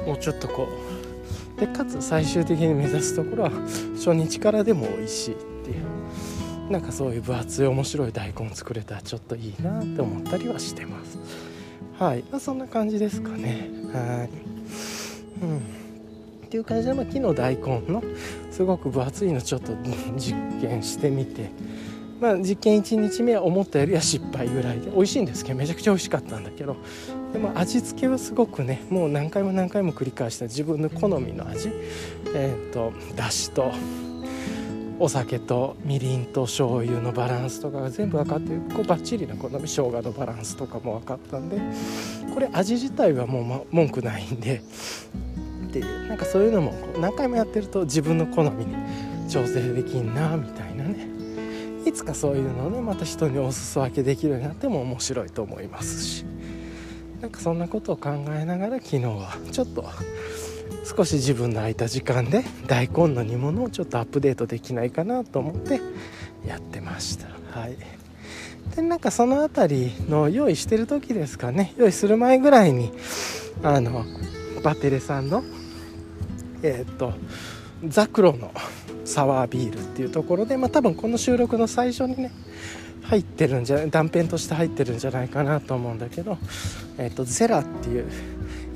もうちょっとこうでかつ最終的に目指すところは初日からでも美味しいっていう。なんかそういう分厚い面白い大根作れたらちょっといいなって思ったりはしてます。はい、まあ、そんな感じですかね。はい。うん。っていう感じで、まあ、昨日大根のすごく分厚いのちょっと実験してみて。まあ、実験1日目は思ったよりは失敗ぐらいで美味しいんですけどめちゃくちゃ美味しかったんだけど。でも味付けはすごくねもう何回も何回も繰り返した。自分の好みの味。えっ、ー、とだしとお酒とみりんと醤油のバランスとかが全部分かってこうバッチリな好み。生姜のバランスとかも分かったんでこれ味自体はもう、ま、文句ないんで。っていうなんかそういうのも何回もやってると自分の好みに調整できんなみたいなね。いつかそういうのをねまた人にお裾分けできるようになっても面白いと思いますしなんかそんなことを考えながら昨日はちょっと少し自分の空いた時間で大根の煮物をちょっとアップデートできないかなと思ってやってました。はい。でなんかその辺りの用意してる時ですかね。用意する前ぐらいにあのバテレさんのえー、っとザクロのサワービールっていうところでまあ多分この収録の最初にね入ってるんじゃ断片として入ってるんじゃないかなと思うんだけど、えー、っとゼラっていう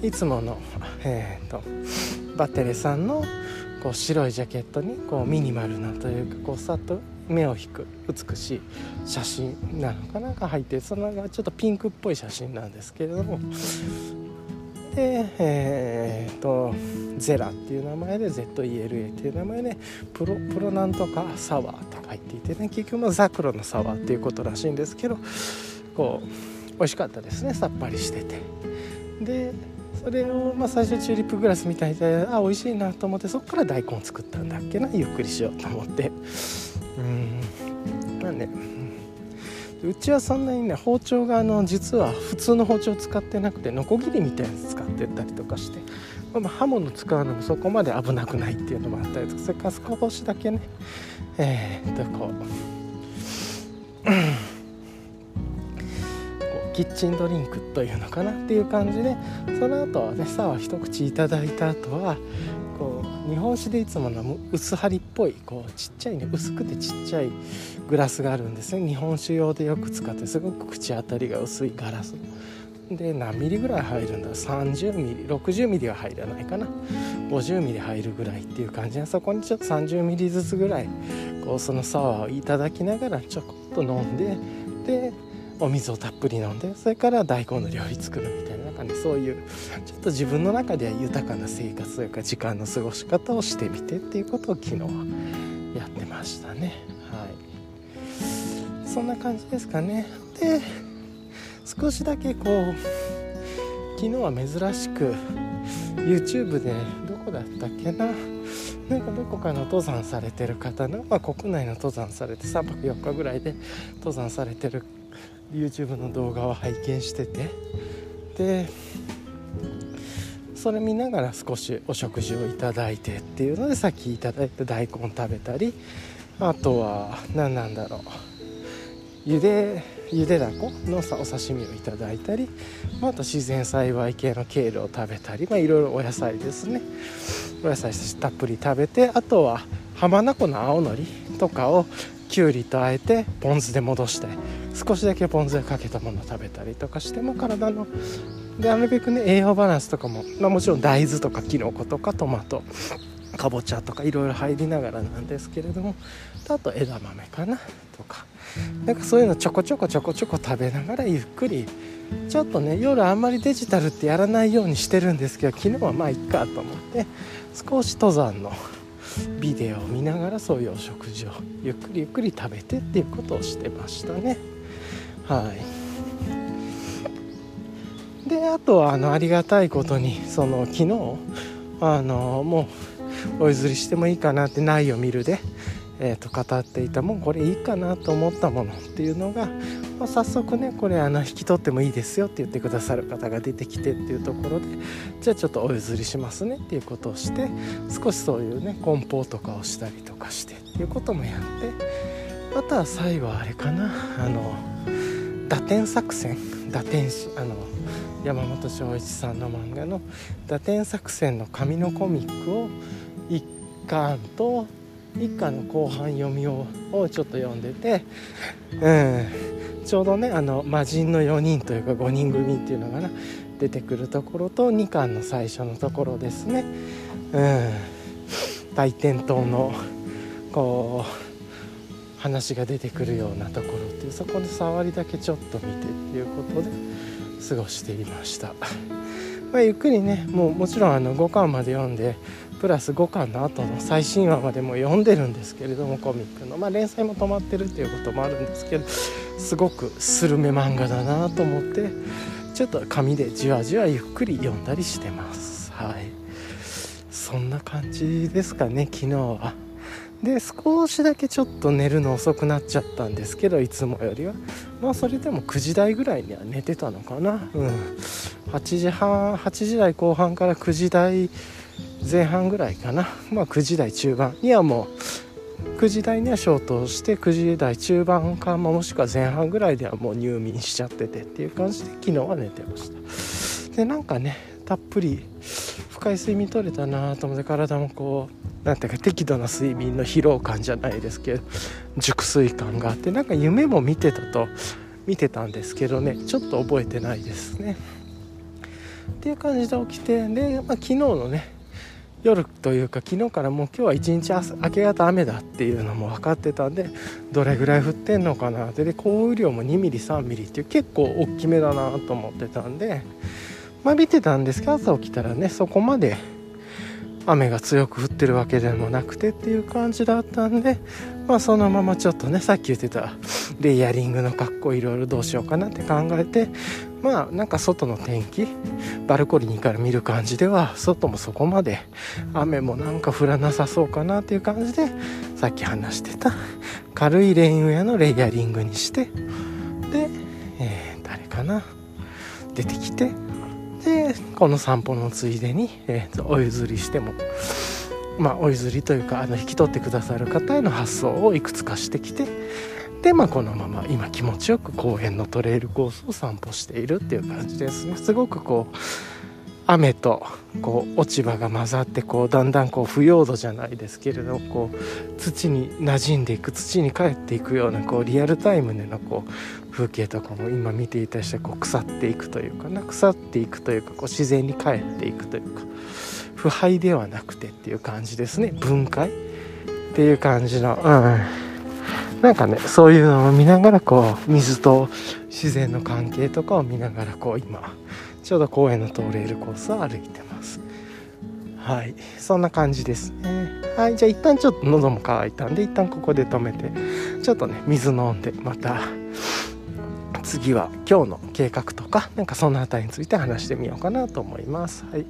いつもの、えーと、バッテレさんのこう白いジャケットにこうミニマルなというかこうさっと目を引く美しい写真なのかなが入ってそのちょっとピンクっぽい写真なんですけれどもでえーと、ゼラっていう名前で ZELA っていう名前でプロプロなんとかサワーと書いていてね結局ザクロのサワーっていうことらしいんですけどこう美味しかったですねさっぱりしてて。でそれを、まあ、最初チューリップグラスみたいであ美味しいなと思ってそこから大根作ったんだっけなゆっくりしようと思って。うん。まあねうちはそんなにね包丁があの実は普通の包丁を使ってなくてノコギリみたいなやつ使ってたりとかして、まあ、刃物使うのもそこまで危なくないっていうのもあったりとかそれから少しだけねえー、っとこうキッチンドリンクというのかなっていう感じでその後はねさは一口いただいた後は日本酒でいつもの薄張りっぽいこうちっちゃいね薄くてちっちゃいグラスがあるんですね。日本酒用でよく使ってすごく口当たりが薄いガラス。で何ミリぐらい入るんだ？30ミリ60ミリは入らないかな。50ミリ入るぐらいっていう感じでそこにちょっと30ミリずつぐらいこうそのサワーをいただきながらちょこっと飲んででお水をたっぷり飲んでそれから大根の料理作るみたいななんかねそういうちょっと自分の中では豊かな生活というか時間の過ごし方をしてみてっていうことを昨日はやってましたね。はい。そんな感じですかね。で少しだけこう昨日は珍しく YouTube でどこだったっけな？なんかどこかの登山されてる方の、まあ、国内の登山されて3泊4日ぐらいで登山されてる YouTube の動画を拝見してて。でそれ見ながら少しお食事をいただいてっていうのでさっきいただいた大根食べたりあとは何なんだろう。ゆでゆでだこのさお刺身をいただいたり、まあ、あと自然栽培系のケールを食べたり、まあ、いろいろお野菜ですね。お野菜たっぷり食べてあとは浜名湖の青のりとかをきゅうりとあえてポン酢で戻して少しだけポン酢でかけたものを食べたりとかしても体のでなるべくね栄養バランスとかも、まあ、もちろん大豆とかきのことかトマトかぼちゃとかいろいろ入りながらなんですけれどもあと枝豆かなとか。なんかそういうのちょこちょこちょこちょこ食べながらゆっくりちょっとね夜あんまりデジタルってやらないようにしてるんですけど昨日はまあいっかと思って少し登山のビデオを見ながらそういうお食事をゆっくりゆっくり食べてっていうことをしてましたね。はい。であとはあのありがたいことにその昨日あのもうお譲りしてもいいかなって「ないを見るで」えー、と語っていたもうこれいいかなと思ったものっていうのが、まあ、早速ねこれあの引き取ってもいいですよって言ってくださる方が出てきてっていうところでじゃあちょっとお譲りしますねっていうことをして少しそういうね梱包とかをしたりとかしてっていうこともやってあとは最後あれかなあの打点作戦？打点師あの山本昭一さんの漫画の「打点作戦」の紙のコミックを1巻と一巻の後半読みをちょっと読んでて、うん、ちょうどねあの魔人の4人というか5人組っていうのがな出てくるところと2巻の最初のところですね、うん、大天島のこう話が出てくるようなところっていうそこの触りだけちょっと見てっていうことで過ごしていました。まあ、ゆっくりねもうもちろんあの5巻まで読んでプラス5巻の後の最新話までも読んでるんですけれどもコミックの、まあ、連載も止まってるっていうこともあるんですけどすごくスルメ漫画だなと思ってちょっと紙でじわじわゆっくり読んだりしてます。はい。そんな感じですかね昨日は。で少しだけちょっと寝るの遅くなっちゃったんですけどいつもよりは。まあそれでも9時台ぐらいには寝てたのかな。うん。8時半8時台後半から9時台前半ぐらいかな。まあ9時台中盤にはもう9時台には消灯して9時台中盤か、まあ、もしくは前半ぐらいではもう入眠しちゃっててっていう感じで昨日は寝てました。でなんかねたっぷり深い睡眠取れたなと思って体もこうなんていうか適度な睡眠の疲労感じゃないですけど熟睡感があってなんか夢も見てたと見てたんですけどねちょっと覚えてないですね。っていう感じで起きてで、まあ、昨日のね夜というか昨日からもう今日は一日明け方雨だっていうのも分かってたんでどれぐらい降ってんのかなって。で降雨量も2ミリ3ミリっていう結構大きめだなと思ってたんでまあ見てたんですけど朝起きたらねそこまで雨が強く降ってるわけでもなくてっていう感じだったんでまあそのままちょっとねさっき言ってたレイヤリングの格好いろいろどうしようかなって考えてまあなんか外の天気バルコニーから見る感じでは外もそこまで雨もなんか降らなさそうかなっていう感じでさっき話してた軽いレインウェアのレイヤリングにしてで、えー、誰かな出てきてでこの散歩のついでに、えー、お譲りしてもまあお譲りというかあの引き取ってくださる方への発想をいくつかしてきてでまあこのまま今気持ちよく公園のトレイルコースを散歩しているっていう感じですね。すごくこう雨とこう落ち葉が混ざってこうだんだんこう腐葉土じゃないですけれどこう土に馴染んでいく土に帰っていくようなこうリアルタイムでのこう風景とかも今見ていたりしてこう腐っていくというかな腐っていくというかこう自然に帰っていくというか腐敗ではなくてっていう感じですね。分解。っていう感じのうん。なんかねそういうのを見ながらこう水と自然の関係とかを見ながらこう今ちょうど公園の通れるコースを歩いてます。はい。そんな感じですね。はい。じゃあ一旦ちょっと喉も渇いたんで一旦ここで止めてちょっとね水飲んでまた次は今日の計画とかなんかその辺りについて話してみようかなと思います。はい。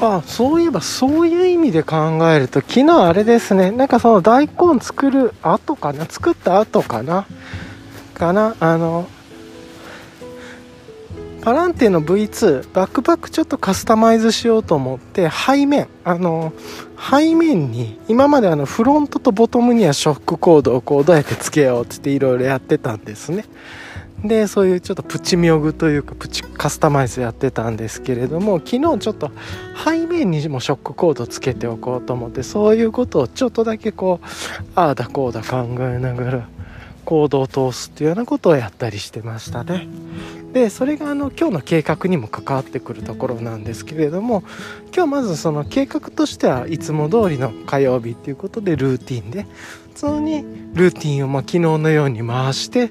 あそういえばそういう意味で考えると昨日あれですね。なんかその大根作る後かな？作った後かな？かな？あのパランテの V2 バックパックちょっとカスタマイズしようと思って背面あの背面に今まであのフロントとボトムにはショックコードをこうどうやってつけようっていろいろやってたんですね。でそういうちょっとプチミョグというかプチカスタマイズやってたんですけれども昨日ちょっと背面にもショックコードつけておこうと思ってそういうことをちょっとだけこうああだこうだ考えながら行動を通すっていうようなことをやったりしてましたね。でそれがあの今日の計画にも関わってくるところなんですけれども今日まずその計画としてはいつも通りの火曜日っていうことでルーティンで普通にルーティンをま昨日のように回して、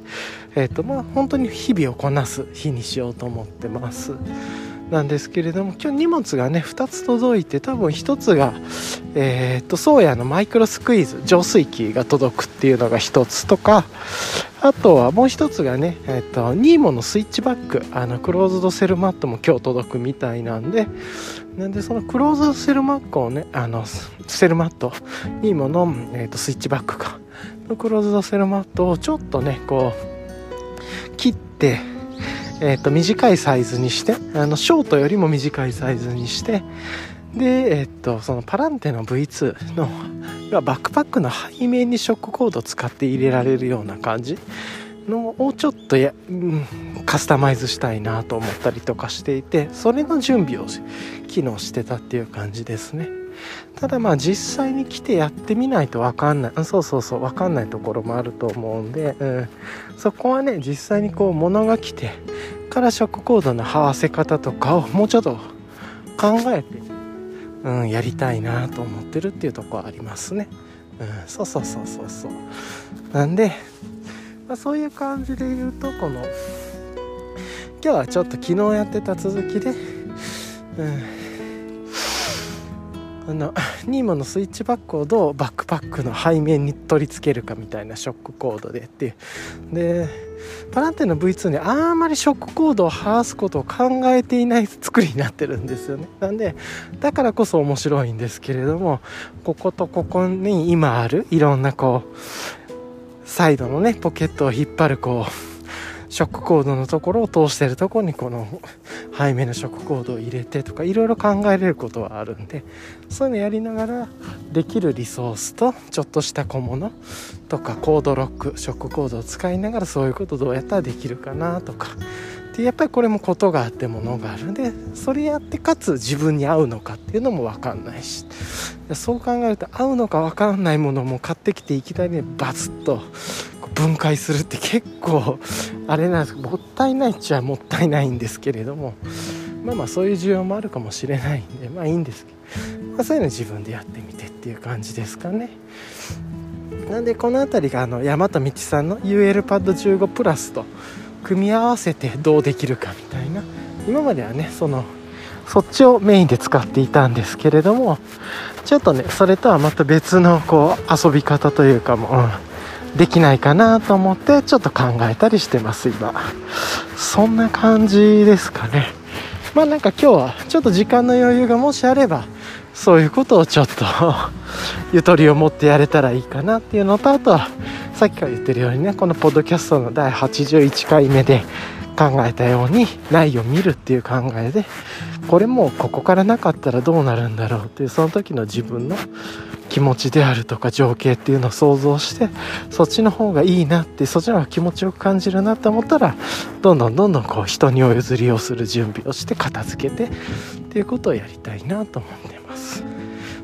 えーとまあ、本当に日々をこなす日にしようと思ってます。なんですけれども今日荷物がね2つ届いて多分1つがえー、っと宗谷のマイクロスクイーズ浄水器が届くっていうのが1つとかあとはもう1つがね、えー、っとニーモのスイッチバックあのクローズドセルマットも今日届くみたいなんでなんでそのクローズドセルマットをねあのセルマットニーモの、えー、っとスイッチバックかのクローズドセルマットをちょっとねこう切ってえー、と短いサイズにしてあのショートよりも短いサイズにしてで、えっ、ー、とそのパランテの V2 のバックパックの背面にショックコードを使って入れられるような感じのをちょっとや、うん、カスタマイズしたいなと思ったりとかしていてそれの準備を機能してたっていう感じですね。ただまあ実際に来てやってみないと分かんない。そうそうそう分かんないところもあると思うんで、うん、そこはね実際にこう物が来てからショックコードの合わせ方とかをもうちょっと考えて、うん、やりたいなと思ってるっていうとこはありますね、うん、そうそうそうそうそう。なんで、まあ、そういう感じで言うとこの今日はちょっと昨日やってた続きで、うん、あのニーモのスイッチバックをどうバックパックの背面に取り付けるかみたいなショックコードでっていう。でパランテの V2 にあんまりショックコードを剥がすことを考えていない作りになってるんですよね。なんでだからこそ面白いんですけれどもこことここに今あるいろんなこうサイドのねポケットを引っ張るこうショックコードのところを通してるところにこの背面のショックコードを入れてとかいろいろ考えれることはあるんでそういうのやりながらできるリソースとちょっとした小物とかコードロックショックコードを使いながらそういうことどうやったらできるかなとかでやっぱりこれもことがあってものがあるんでそれやってかつ自分に合うのかっていうのも分かんないし。そう考えると合うのか分かんないものも買ってきていきなりバツッと分解するって結構あれなんですもったいないっちゃもったいないんですけれどもまあまあそういう需要もあるかもしれないんでまあいいんですけど、まあ、そういうの自分でやってみてっていう感じですかね。なんでこの辺りがあの大和道さんの ULPAD15 プラスと組み合わせてどうできるかみたいな今まではねそのそっちをメインで使っていたんですけれどもちょっとねそれとはまた別のこう遊び方というかも、うんできないかなと思ってちょっと考えたりしてます今。そんな感じですかね。まあなんか今日はちょっと時間の余裕がもしあればそういうことをちょっと ゆとりを持ってやれたらいいかなっていうのとあとはさっきから言ってるようにねこのポッドキャストの第81回目で考えたようにないを見るっていう考えでこれもここからなかったらどうなるんだろうっていうその時の自分の気持ちであるとか情景っていうのを想像してそっちの方がいいなってそっちの方が気持ちよく感じるなと思ったらどんどんどんどんこう人にお譲りをする準備をして片付けてっていうことをやりたいなと思ってます。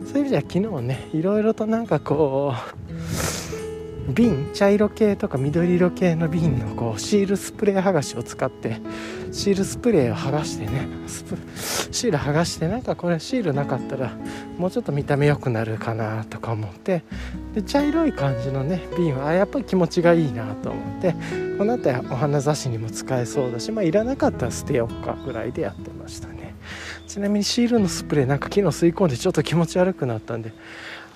そういう意味では昨日ねいろいろとなんかこう瓶茶色系とか緑色系の瓶のこうシールスプレー剥がしを使ってシールスプレーを剥がしてねシール剥がしてなんかこれシールなかったらもうちょっと見た目良くなるかなとか思ってで茶色い感じのね瓶はやっぱり気持ちがいいなと思ってこの辺りお花雑誌にも使えそうだしまあいらなかったら捨てようかぐらいでやってましたね。ちなみにシールのスプレーなんか昨日吸い込んでちょっと気持ち悪くなったんで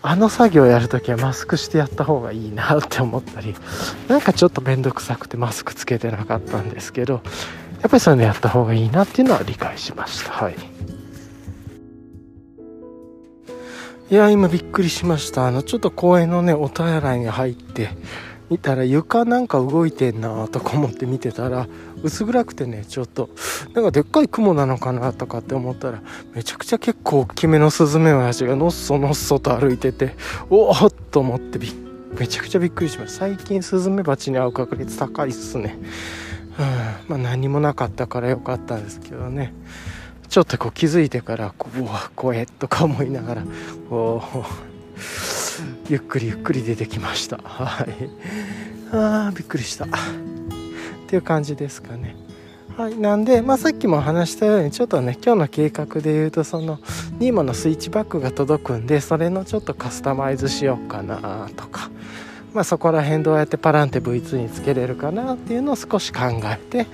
あの作業やるときはマスクしてやった方がいいなって思ったりなんかちょっと面倒くさくてマスクつけてなかったんですけどやっぱりそういうのやった方がいいなっていうのは理解しました。はい。いや今びっくりしました。あのちょっと公園のねお手洗いに入って見たら床なんか動いてんなとか思って見てたら薄暗くてねちょっとなんかでっかい雲なのかなとかって思ったらめちゃくちゃ結構大きめのスズメバチがのっそのっそと歩いてておおっと思ってびめちゃくちゃびっくりしました最近スズメバチに会う確率高いっすね。うん。まあ何もなかったからよかったんですけどね。ちょっとこう気づいてからこううわ怖えとか思いながらおゆっくりゆっくり出てきました。はい。あーびっくりした。っていう感じですかね。はいなんで、まあ、さっきも話したようにちょっとね今日の計画で言うとその NEMO のスイッチバッグが届くんでそれのちょっとカスタマイズしようかなとかまあ、そこら辺どうやってパランテ V2 につけれるかなっていうのを少し考えて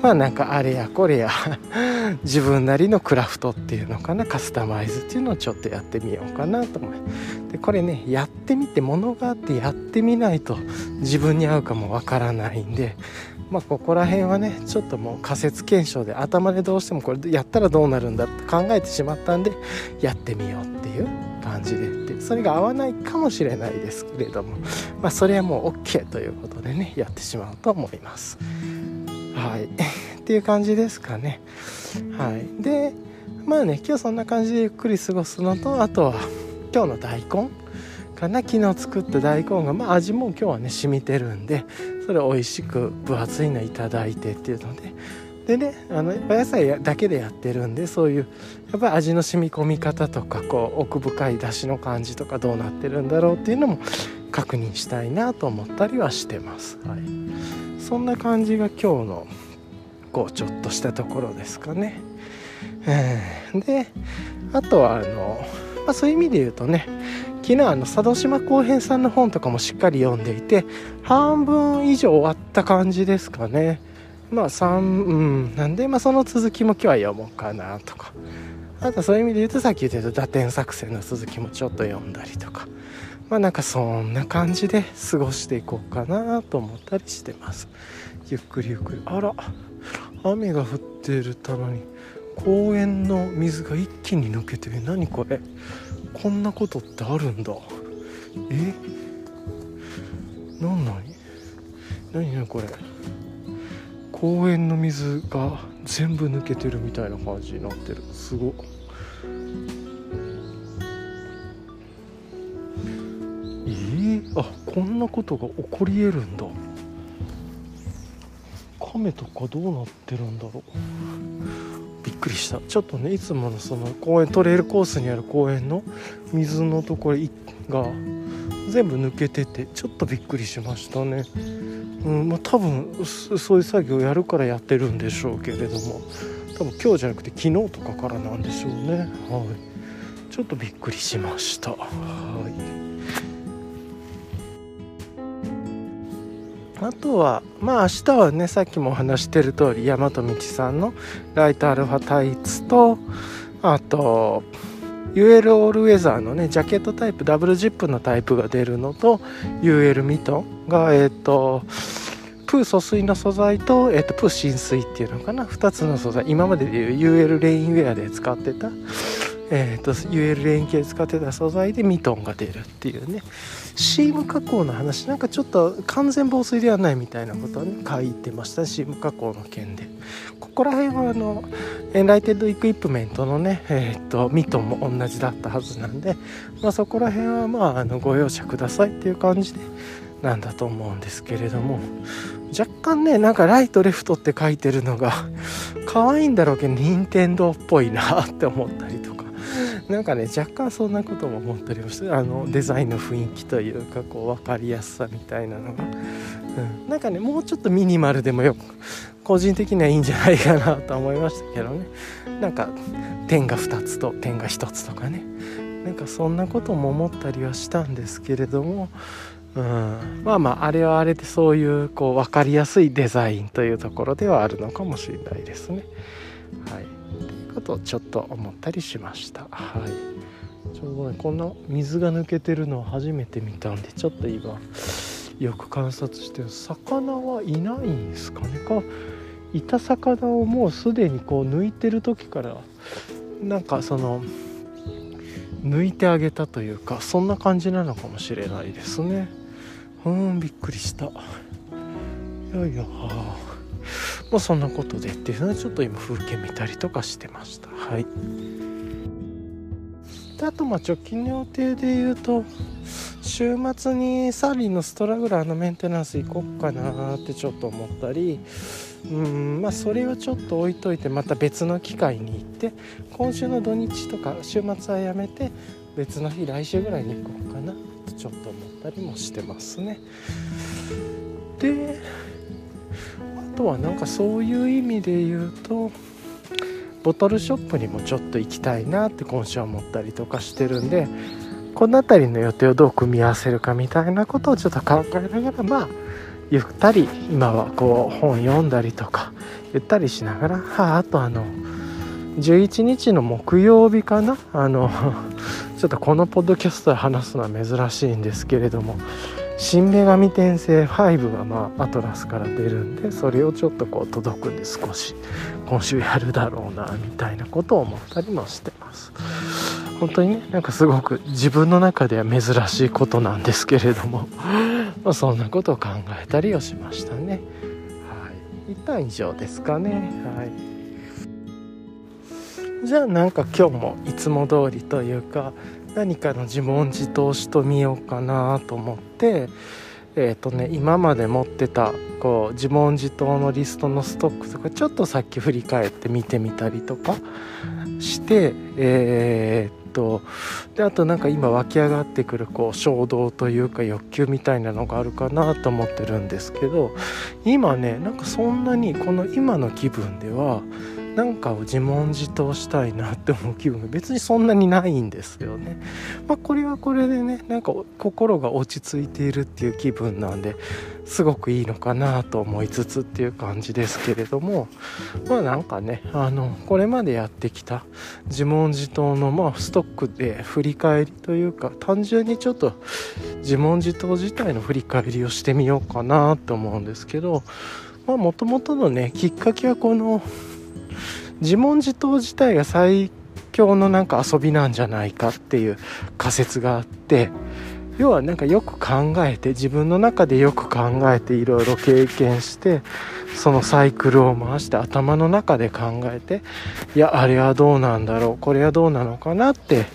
まあなんかあれやこれや 自分なりのクラフトっていうのかなカスタマイズっていうのをちょっとやってみようかなと思いでこれねやってみて物があってやってみないと自分に合うかもわからないんでまあここら辺はねちょっともう仮説検証で頭でどうしてもこれやったらどうなるんだって考えてしまったんでやってみようっていう感じでってそれが合わないかもしれないですけれどもまあそれはもう OK ということでねやってしまうと思います。はい。っていう感じですかね。はい。でまあね今日そんな感じでゆっくり過ごすのとあとは今日の大根。かな昨日作った大根がまあ味も今日はね染みてるんでそれ美味しく分厚いのいただいてっていうので。でねあのお野菜だけでやってるんでそういうやっぱり味の染み込み方とかこう奥深い出汁の感じとかどうなってるんだろうっていうのも確認したいなと思ったりはしてます、はい、そんな感じが今日のこうちょっとしたところですかね、であとはあの、まあ、そういう意味で言うとね昨日あの佐渡島後編さんの本とかもしっかり読んでいて半分以上終わった感じですかね。まあ3うんなんでまあその続きも今日は読もうかなとか。あとそういう意味で言うとさっき言ってた打点作戦の続きもちょっと読んだりとか。まあなんかそんな感じで過ごしていこうかなと思ったりしてます。ゆっくりゆっくり。あら雨が降っているたのに公園の水が一気に抜けて何これ？こんなことってあるんだ。え？なんなに何何これ？公園の水が全部抜けてるみたいな感じになってる。すご。っえ？ー、あこんなことが起こり得るんだ。亀とかどうなってるんだろう。くりした。ちょっとねいつものその公園トレイルコースにある公園の水のところが全部抜けててちょっとびっくりしましたね。うんまあ多分そういう作業やるからやってるんでしょうけれども多分今日じゃなくて昨日とかからなんでしょうね。はい。ちょっとびっくりしました。はい。あとはまあ明日はねさっきも話してる通り大和道さんのライトアルファタイツとあと UL オールウェザーのねジャケットタイプダブルジップのタイプが出るのと UL ミトンがえっ、ー、とプー疎水の素材と,、えーと、プー浸水っていうのかな？2つの素材。今まででいう UL レインウェアで使ってたえーと、UL 連携使ってた素材でミトンが出るっていうね。シーム加工の話なんかちょっと完全防水ではないみたいなことはね書いてましたシーム加工の件で。ここら辺はあの Enlightened Equipment のね、えーと、ミトンも同じだったはずなんで、まあ、そこら辺はまああのご容赦くださいっていう感じでなんだと思うんですけれども若干ねなんか right left って書いてるのが可愛いんだろうけど任天堂っぽいなって思ったりとか。なんかね若干そんなことも思ったりもしてあのデザインの雰囲気というかこう分かりやすさみたいなのが、うん、なんかねもうちょっとミニマルでもよく個人的にはいいんじゃないかなと思いましたけどね。なんか点が2つと点が1つとかね。なんかそんなことも思ったりはしたんですけれども、うん、まあまああれはあれでそういうこう分かりやすいデザインというところではあるのかもしれないですね。はいことちょっと思ったりしました。はい。ちょうどねこんな水が抜けてるのを初めて見たんでちょっと今よく観察してる魚はいないんですかね。かいた魚をもうすでにこう抜いてる時からなんかその抜いてあげたというかそんな感じなのかもしれないですね。うんびっくりした。いやいやまあ、そんなことでっていうのはちょっと今風景見たりとかしてました。はい。であとまあ直近の予定で言うと週末にサーリーのストラグラーのメンテナンス行こうかなってちょっと思ったりうんまあそれはちょっと置いといてまた別の機会に行って今週の土日とか週末はやめて別の日来週ぐらいに行こうかなとちょっと思ったりもしてますね。でとはなんかそういう意味で言うとボトルショップにもちょっと行きたいなって今週は思ったりとかしてるんでこの辺りの予定をどう組み合わせるかみたいなことをちょっと考えながらまあゆったり今はこう本読んだりとかゆったりしながら、あ、あとあの11日の木曜日かな？あの ちょっとこのポッドキャストで話すのは珍しいんですけれども新女神転生5がまあアトラスから出るんでそれをちょっとこう届くんで少し今週やるだろうなみたいなことを思ったりもしてます。本当にねなんかすごく自分の中では珍しいことなんですけれども。まそんなことを考えたりをしましたね。はい。一旦以上ですかね。はい。じゃあなんか今日もいつも通りというか何かの自問自答しとみようかなと思ってえーとね、今まで持ってたこう自問自答のリストのストックとかちょっとさっき振り返って見てみたりとかしてえー、っとであとなんか今湧き上がってくるこう衝動というか欲求みたいなのがあるかなと思ってるんですけど今ねなんかそんなにこの今の気分ではなんかを自問自答したいなって思う気分が別にそんなにないんですよね。まあ、これはこれでねなんか心が落ち着いているっていう気分なんですごくいいのかなと思いつつっていう感じですけれどもまあなんかねあのこれまでやってきた自問自答のまあストックで振り返りというか単純にちょっと自問自答自体の振り返りをしてみようかなと思うんですけどまあもともとのねきっかけはこの自問自答自体が最強のなんか遊びなんじゃないかっていう仮説があって要はなんかよく考えて自分の中でよく考えていろいろ経験してそのサイクルを回して頭の中で考えていやあれはどうなんだろうこれはどうなのかなって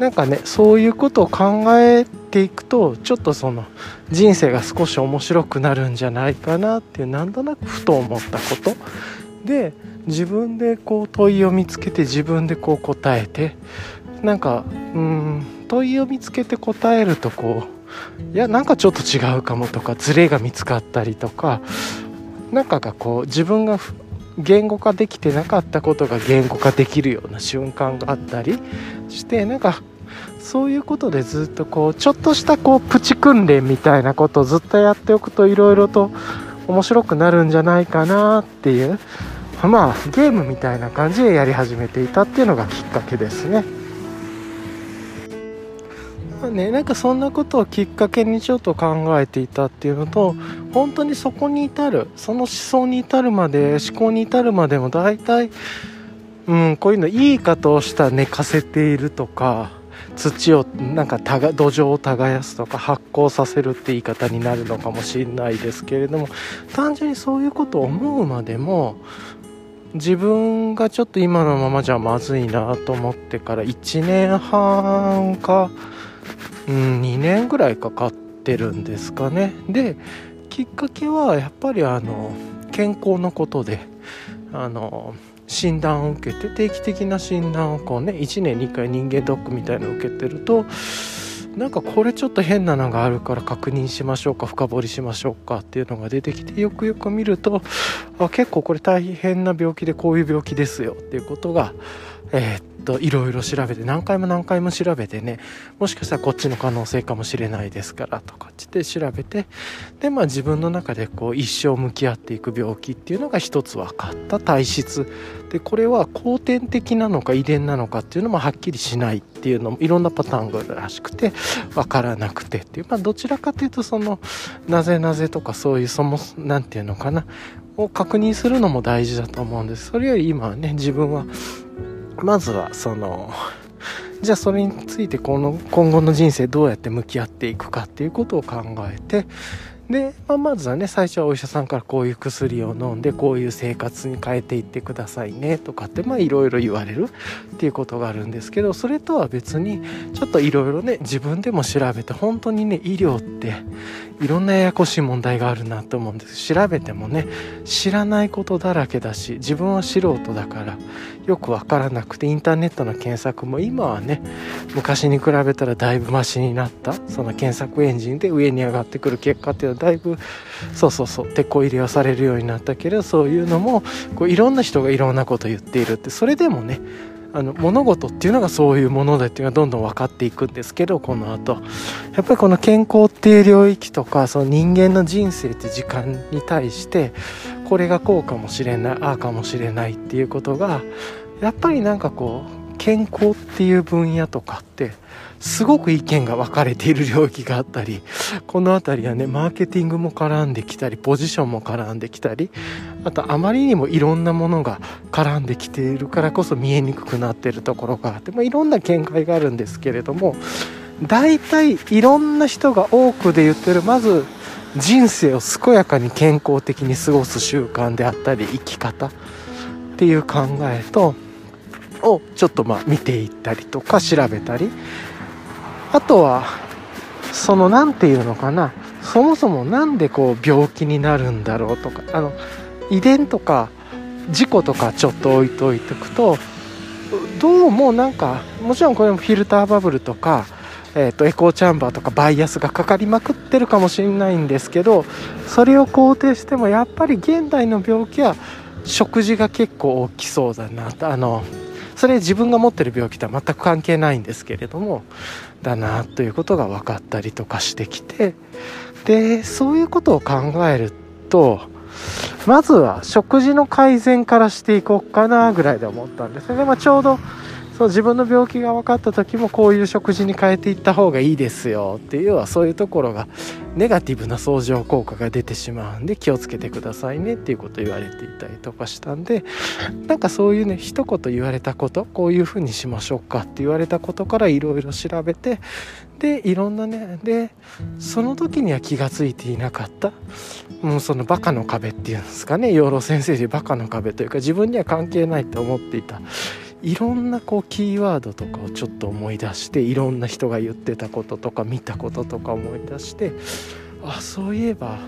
なんかねそういうことを考えていくとちょっとその人生が少し面白くなるんじゃないかなっていうなんとなくふと思ったこと。で自分でこう問いを見つけて自分でこう答えてなんかうん問いを見つけて答えるとこういやなんかちょっと違うかもとかズレが見つかったりとかなんかがこう自分が言語化できてなかったことが言語化できるような瞬間があったりしてなんかそういうことでずっとこうちょっとしたこうプチ訓練みたいなことをずっとやっておくといろいろと面白くなるんじゃないかなっていうまあゲームみたいな感じでやり始めていたっていうのがきっかけですね。まあね、なんかそんなことをきっかけにちょっと考えていたっていうのと本当にそこに至るその思想に至るまで思考に至るまでも大体、うん、こういうのいい方をした寝かせているとか土をなんかたが土壌を耕すとか発酵させるって言い方になるのかもしれないですけれども単純にそういうことを思うまでも自分がちょっと今のままじゃまずいなと思ってから1年半か、うん、2年ぐらいかかってるんですかね。できっかけはやっぱりあの健康のことであの診断を受けて定期的な診断をこうね1年2回人間ドックみたいのを受けてるとなんかこれちょっと変なのがあるから確認しましょうか深掘りしましょうかっていうのが出てきてよくよく見るとあ結構これ大変な病気でこういう病気ですよっていうことがえー、っといろいろ調べて何回も何回も調べてねもしかしたらこっちの可能性かもしれないですからとかって調べてでまあ自分の中でこう一生向き合っていく病気っていうのが一つ分かった体質。でこれは後天的なのか遺伝なのかっていうのもはっきりしないっていうのもいろんなパターンがあるらしくて分からなくてっていうまあどちらかというとそのなぜなぜとかそういうそも何て言うのかなを確認するのも大事だと思うんです。それより今はね自分はまずはそのじゃあそれについてこの今後の人生どうやって向き合っていくかっていうことを考えてで、まあ、まずはね最初はお医者さんからこういう薬を飲んでこういう生活に変えていってくださいねとかってまあいろいろ言われるっていうことがあるんですけどそれとは別にちょっといろいろね自分でも調べて本当にね医療っていろんなややこしい問題があるなと思うんです。調べてもね知らないことだらけだし自分は素人だからよくわからなくてインターネットの検索も今はね昔に比べたらだいぶマシになったその検索エンジンで上に上がってくる結果っていうのはだいぶそうそうそう手こ入れはされるようになったけれどそういうのもこういろんな人がいろんなこと言っているってそれでもねあの物事っていうのがそういうものだっていうのがどんどん分かっていくんですけどこの後。やっぱりこの健康っていう領域とかその人間の人生って時間に対してこれがこうかもしれないああかもしれないっていうことがやっぱりなんかこう健康っていう分野とかってすごく意見が分かれている領域があったりこの辺りはねマーケティングも絡んできたりポジションも絡んできたりあとあまりにもいろんなものが絡んできているからこそ見えにくくなってるところがあって、まあ、いろんな見解があるんですけれども大体いろんな人が多くで言ってるまず人生を健やかに健康的に過ごす習慣であったり生き方っていう考えとをちょっとまあ見ていったりとか調べたり。あとはその何て言うのかな。そもそも何でこう病気になるんだろうとか。あの遺伝とか事故とかちょっと置いといておくとどうもなんかもちろんこれもフィルターバブルとかえーと、エコーチャンバーとかバイアスがかかりまくってるかもしれないんですけどそれを肯定してもやっぱり現代の病気は食事が結構大きそうだなと。あのそれ自分が持ってる病気とは全く関係ないんですけれどもだなということが分かったりとかしてきてでそういうことを考えるとまずは食事の改善からしていこうかなぐらいで思ったんですね、まあ、ちょうどそう自分の病気が分かった時もこういう食事に変えていった方がいいですよっていうはそういうところがネガティブな相乗効果が出てしまうんで気をつけてくださいねっていうことを言われていたりとかしたんでなんかそういうね一言言われたことこういうふうにしましょうかって言われたことからいろいろ調べてでいろんなねでその時には気が付いていなかった。もうそのバカの壁っていうんですかね。養老先生でバカの壁というか自分には関係ないと思っていた。いろんなこうキーワードとかをちょっと思い出していろんな人が言ってたこととか見たこととか思い出してあそういえば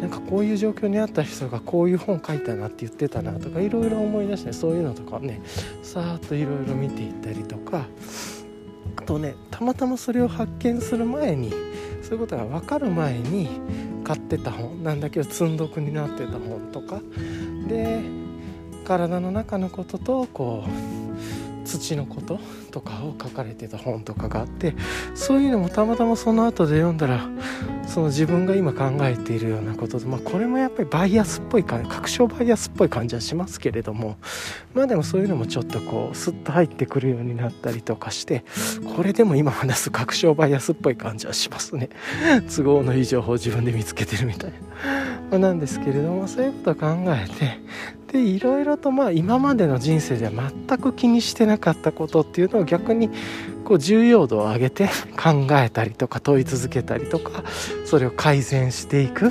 なんかこういう状況にあった人がこういう本書いたなって言ってたなとかいろいろ思い出してそういうのとかねさーっといろいろ見ていったりとかあとねたまたまそれを発見する前にそういうことが分かる前に買ってた本なんだけど積んどくになってた本とか。で体の中のこととこう土のこととかを書かれてた本とかがあってそういうのもたまたまその後で読んだらその自分が今考えているようなことで、まあ、これもやっぱりバイアスっぽいか確証バイアスっぽい感じはしますけれどもまあでもそういうのもちょっとこうスッと入ってくるようになったりとかしてこれでも今話す確証バイアスっぽい感じはしますね都合のいい情報を自分で見つけてるみたいな。まあ、なんですけれどもそういうことを考えてでいろいろとまあ今までの人生では全く気にしてなかったことっていうのを逆にこう重要度を上げて 考えたりとか問い続けたりとかそれを改善していく。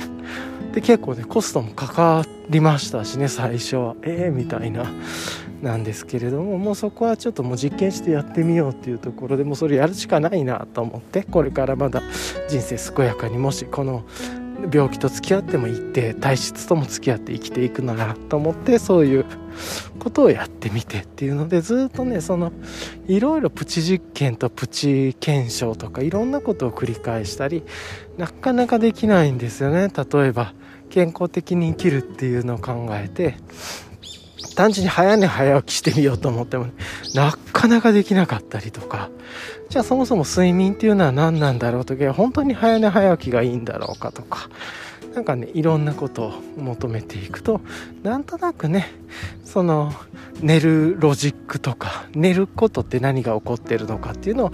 で結構ねコストもかかりましたしね最初は。ええー、みたいな。なんですけれどももうそこはちょっともう実験してやってみようっていうところでもうそれやるしかないなと思ってこれからまだ人生健やかにもしこの病気と付き合ってもいって体質とも付き合って生きていくならと思ってそういうことをやってみてっていうのでずっとねそのいろいろプチ実験とプチ検証とかいろんなことを繰り返したりなかなかできないんですよね。例えば健康的に生きるっていうのを考えて単純に早寝早起きしてみようと思っても、ね、なかなかできなかったりとか。じゃあそもそも睡眠っていうのは何なんだろうとか本当に早寝早起きがいいんだろうかとか。なんかねいろんなことを求めていくとなんとなくねその寝るロジックとか寝ることって何が起こってるのかっていうのを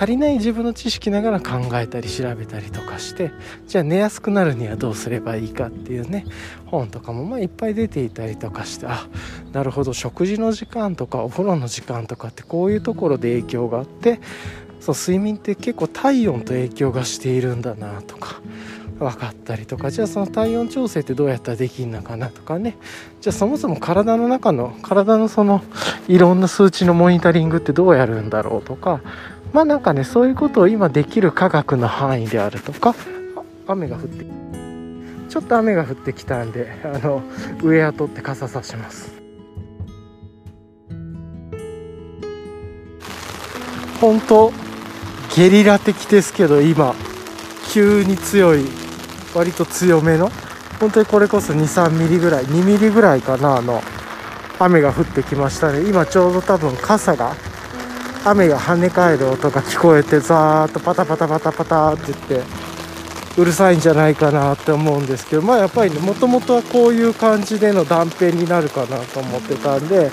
足りない自分の知識ながら考えたり調べたりとかしてじゃあ寝やすくなるにはどうすればいいかっていうね本とかもまあいっぱい出ていたりとかしてあなるほど食事の時間とかお風呂の時間とかってこういうところで影響があってそう睡眠って結構体温と影響がしているんだなとか分かったりとかじゃあその体温調整ってどうやったらできるのかなとかね。じゃあそもそも体の中の体のそのいろんな数値のモニタリングってどうやるんだろうとかまあなんかねそういうことを今できる科学の範囲であるとか雨が降ってちょっと雨が降ってきたんであのウェア取って傘さします。本当ゲリラ的ですけど今急に強い割と強めの本当にこれこそ23ミリぐらい2ミリぐらいかなあの雨が降ってきましたね。今ちょうど多分傘が雨が跳ね返る音が聞こえてザーッとパタパタパタパタって言ってうるさいんじゃないかなって思うんですけどまあやっぱりねもともとはこういう感じでの断片になるかなと思ってたんで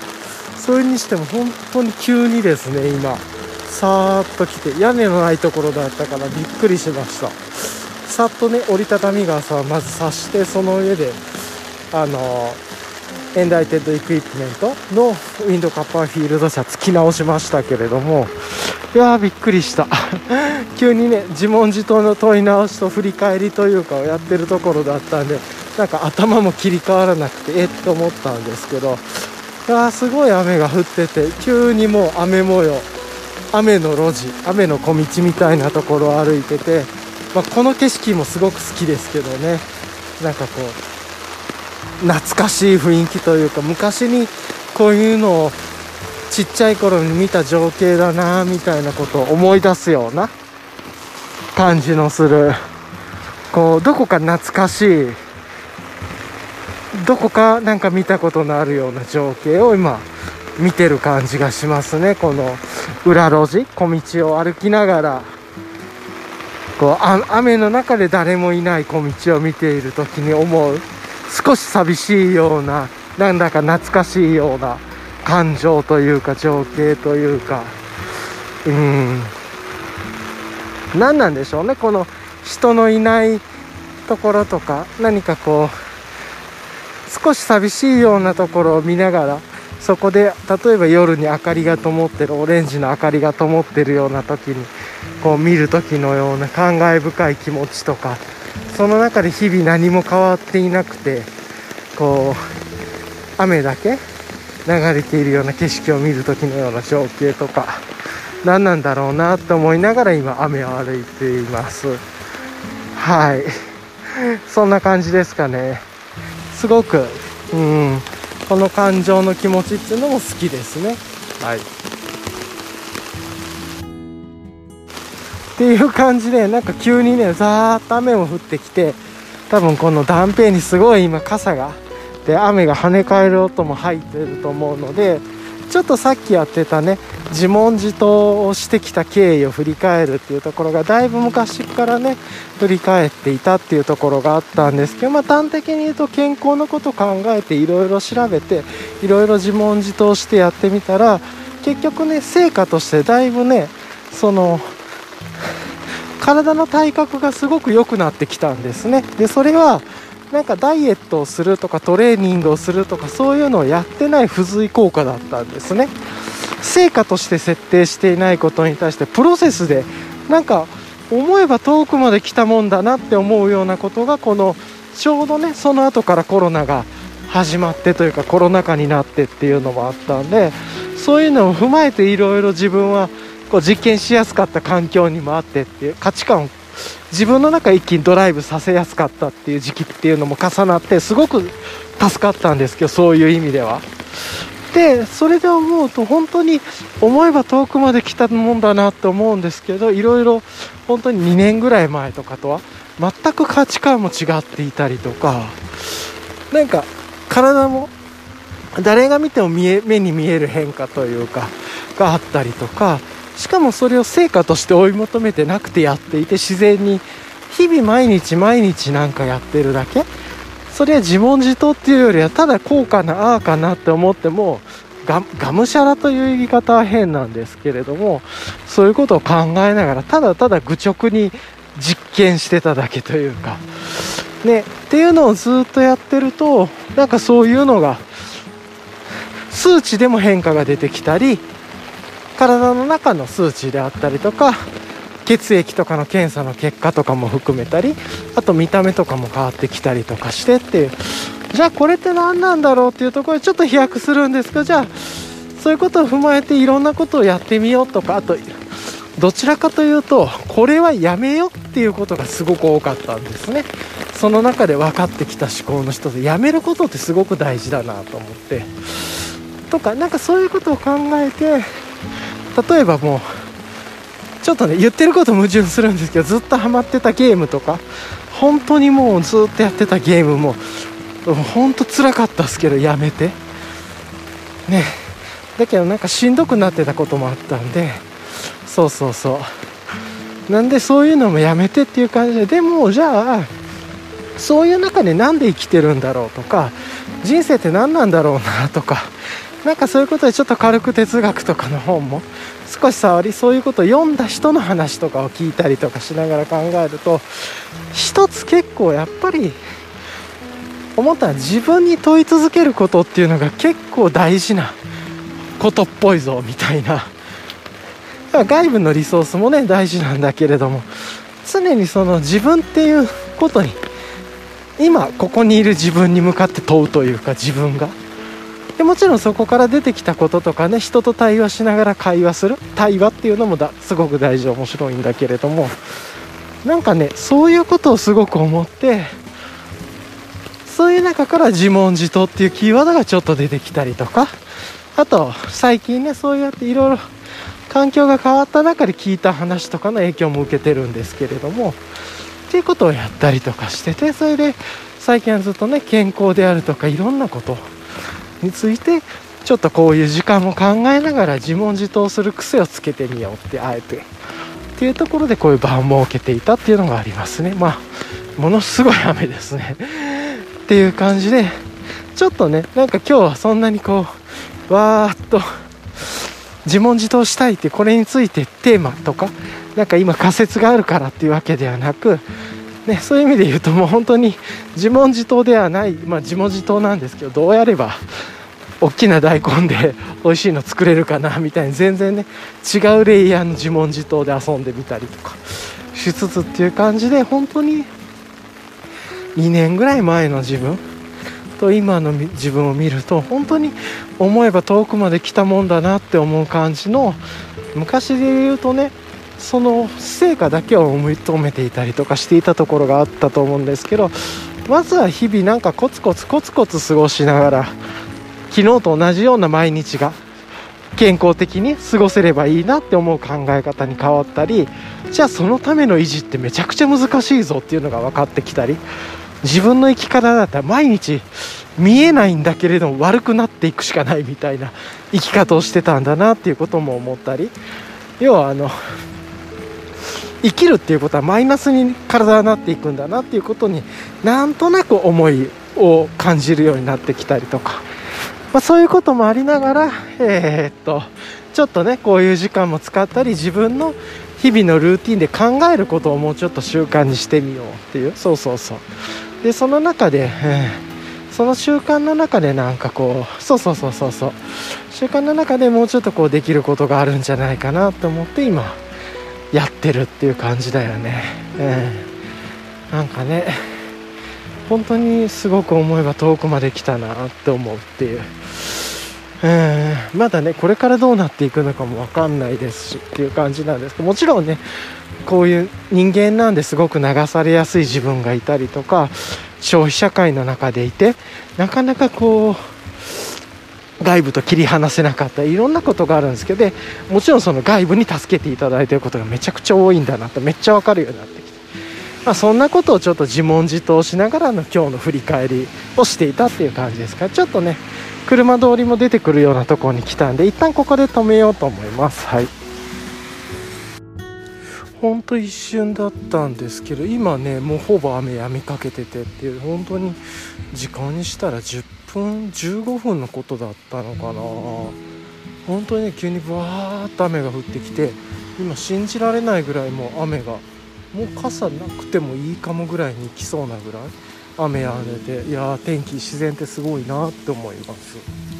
それにしても本当に急にですね今さーっと来て屋根のないところだったからびっくりしました。さっとね折りたたみ傘はまずさしてその上であのーエンダイテッドエクイプメントのウィンドカッパーフィールド車付き直しましたけれどもいやーびっくりした。急にね自問自答の問い直しと振り返りというかをやってるところだったんでなんか頭も切り替わらなくてえっ？と思ったんですけどいやーすごい雨が降ってて急にもう雨模様雨の路地雨の小道みたいなところを歩いてて、まあ、この景色もすごく好きですけどね。なんかこう懐かしい雰囲気というか昔にこういうのをちっちゃい頃に見た情景だなみたいなことを思い出すような感じのするこうどこか懐かしいどこかなんか見たことのあるような情景を今見てる感じがしますね。この裏路地小道を歩きながらこう雨の中で誰もいない小道を見ている時に思う少し寂しいようななんだか懐かしいような感情というか情景というか。うん。何なんでしょうねこの人のいないところとか何かこう少し寂しいようなところを見ながらそこで例えば夜に明かりが灯ってるオレンジの明かりが灯ってるような時にこう見る時のような感慨深い気持ちとか。その中で日々何も変わっていなくてこう雨だけ流れているような景色を見る時のような情景とか何なんだろうなと思いながら今雨を歩いています。はい。そんな感じですかね。すごくうんこの感情の気持ちっていうのも好きですね。はい。っていう感じでなんか急にねザーッと雨も降ってきて多分この断片にすごい今傘がで雨が跳ね返る音も入ってると思うのでちょっとさっきやってたね自問自答をしてきた経緯を振り返るっていうところがだいぶ昔からね振り返っていたっていうところがあったんですけど、まあ、端的に言うと健康のこと考えていろいろ調べていろいろ自問自答してやってみたら結局ね成果としてだいぶねその体の体格がすごく良くなってきたんですね。でそれはなんかダイエットをするとかトレーニングをするとかそういうのをやってない付随効果だったんですね。成果として設定していないことに対してプロセスでなんか思えば遠くまで来たもんだなって思うようなことがこのちょうどねその後からコロナが始まってというかコロナ禍になってっていうのもあったんでそういうのを踏まえていろいろ自分はこう実験しやすかった環境にもあってっていう価値観を自分の中一気にドライブさせやすかったっていう時期っていうのも重なってすごく助かったんですけどそういう意味では。でそれで思うと本当に思えば遠くまで来たもんだなって思うんですけどいろいろ本当に2年ぐらい前とかとは全く価値観も違っていたりとかなんか体も誰が見ても見え目に見える変化というかがあったりとかしかもそれを成果として追い求めてなくてやっていて自然に日々毎日毎日なんかやってるだけ。それは自問自答っていうよりはただこうかなああかなって思ってもががむしゃらという言い方は変なんですけれどもそういうことを考えながらただただ愚直に実験してただけというか。ねっていうのをずっとやってるとなんかそういうのが数値でも変化が出てきたり体の中の数値であったりとか血液とかの検査の結果とかも含めたりあと見た目とかも変わってきたりとかしてっていう。じゃあこれって何なんだろうっていうところでちょっと飛躍するんですがじゃあそういうことを踏まえていろんなことをやってみようとかあとどちらかというとこれはやめようっていうことがすごく多かったんですね。その中で分かってきた思考の人でやめることってすごく大事だなと思って。とかなんかそういうことを考えて例えばもうちょっとね言ってること矛盾するんですけどずっとハマってたゲームとか本当にもうずっとやってたゲームも本当つらかったっすけどやめて。ね。だけどなんかしんどくなってたこともあったんでそうそうそう。なんでそういうのもやめてっていう感じででもじゃあそういう中で何で生きてるんだろうとか人生って何なんだろうなとかなんかそういうことでちょっと軽く哲学とかの本も少し触りそういうことを読んだ人の話とかを聞いたりとかしながら考えると一つ結構やっぱり思ったら自分に問い続けることっていうのが結構大事なことっぽいぞみたいな。外部のリソースもね大事なんだけれども常にその自分っていうことに今ここにいる自分に向かって問うというか自分が。でもちろんそこから出てきたこととかね人と対話しながら会話する対話っていうのもだすごく大事面白いんだけれどもなんかねそういうことをすごく思ってそういう中から自問自答っていうキーワードがちょっと出てきたりとかあと最近ねそうやっていろいろ環境が変わった中で聞いた話とかの影響も受けてるんですけれどもっていうことをやったりとかしててそれで最近はずっとね健康であるとかいろんなことについてちょっとこういう時間も考えながら自問自答する癖をつけてみようってあえてっていうところでこういう場を設けていたっていうのがありますね。まあものすごい雨ですね。っていう感じでちょっとねなんか今日はそんなにこうわーっと自問自答したいってこれについてテーマとかなんか今仮説があるからっていうわけではなく、ね、そういう意味で言うともう本当に自問自答ではない、まあ、自問自答なんですけどどうやれば大きな大根で美味しいの作れるかなみたいに全然ね違うレイヤーの自問自答で遊んでみたりとかしつつっていう感じで本当に2年ぐらい前の自分と今の自分を見ると本当に思えば遠くまで来たもんだなって思う感じの昔で言うとねその成果だけを求めていたりとかしていたところがあったと思うんですけどまずは日々なんかコツコツコツコツ過ごしながら昨日と同じような毎日が健康的に過ごせればいいなって思う考え方に変わったりじゃあそのための維持ってめちゃくちゃ難しいぞっていうのが分かってきたり自分の生き方だったら毎日見えないんだけれども悪くなっていくしかないみたいな生き方をしてたんだなっていうことも思ったり要はあの生きるっていうことはマイナスに体はなっていくんだなっていうことになんとなく思いを感じるようになってきたりとか、まあ、そういうこともありながら、えー、っとちょっとねこういう時間も使ったり自分の日々のルーティンで考えることをもうちょっと習慣にしてみようっていう。そうそうそう。でその中で、えー、その習慣の中でなんかこうそうそうそうそうそう。習慣の中でもうちょっとこうできることがあるんじゃないかなと思って今やってるっていう感じだよね、えー、なんかね本当にすごく思えば遠くまで来たなって思うっていう、えー、まだねこれからどうなっていくのかも分かんないですしっていう感じなんですけどもちろんねこういう人間なんですごく流されやすい自分がいたりとか消費社会の中でいてなかなかこう外部と切り離せなかった。いろんなことがあるんですけどもちろんその外部に助けていただいてることがめちゃくちゃ多いんだなってめっちゃ分かるようになってきて、まあ、そんなことをちょっと自問自答しながらの今日の振り返りをしていたっていう感じですか。らちょっとね車通りも出てくるようなところに来たんで一旦ここで止めようと思います。はい。ほんと一瞬だったんですけど今ねもうほぼ雨やみかけててっていう本当に時間にしたら10分15分のことだったのかな本当にね急にぶわーっと雨が降ってきて今信じられないぐらいもう雨がもう傘なくてもいいかもぐらいに来そうなぐらい雨やんでていやー天気自然ってすごいなって思います。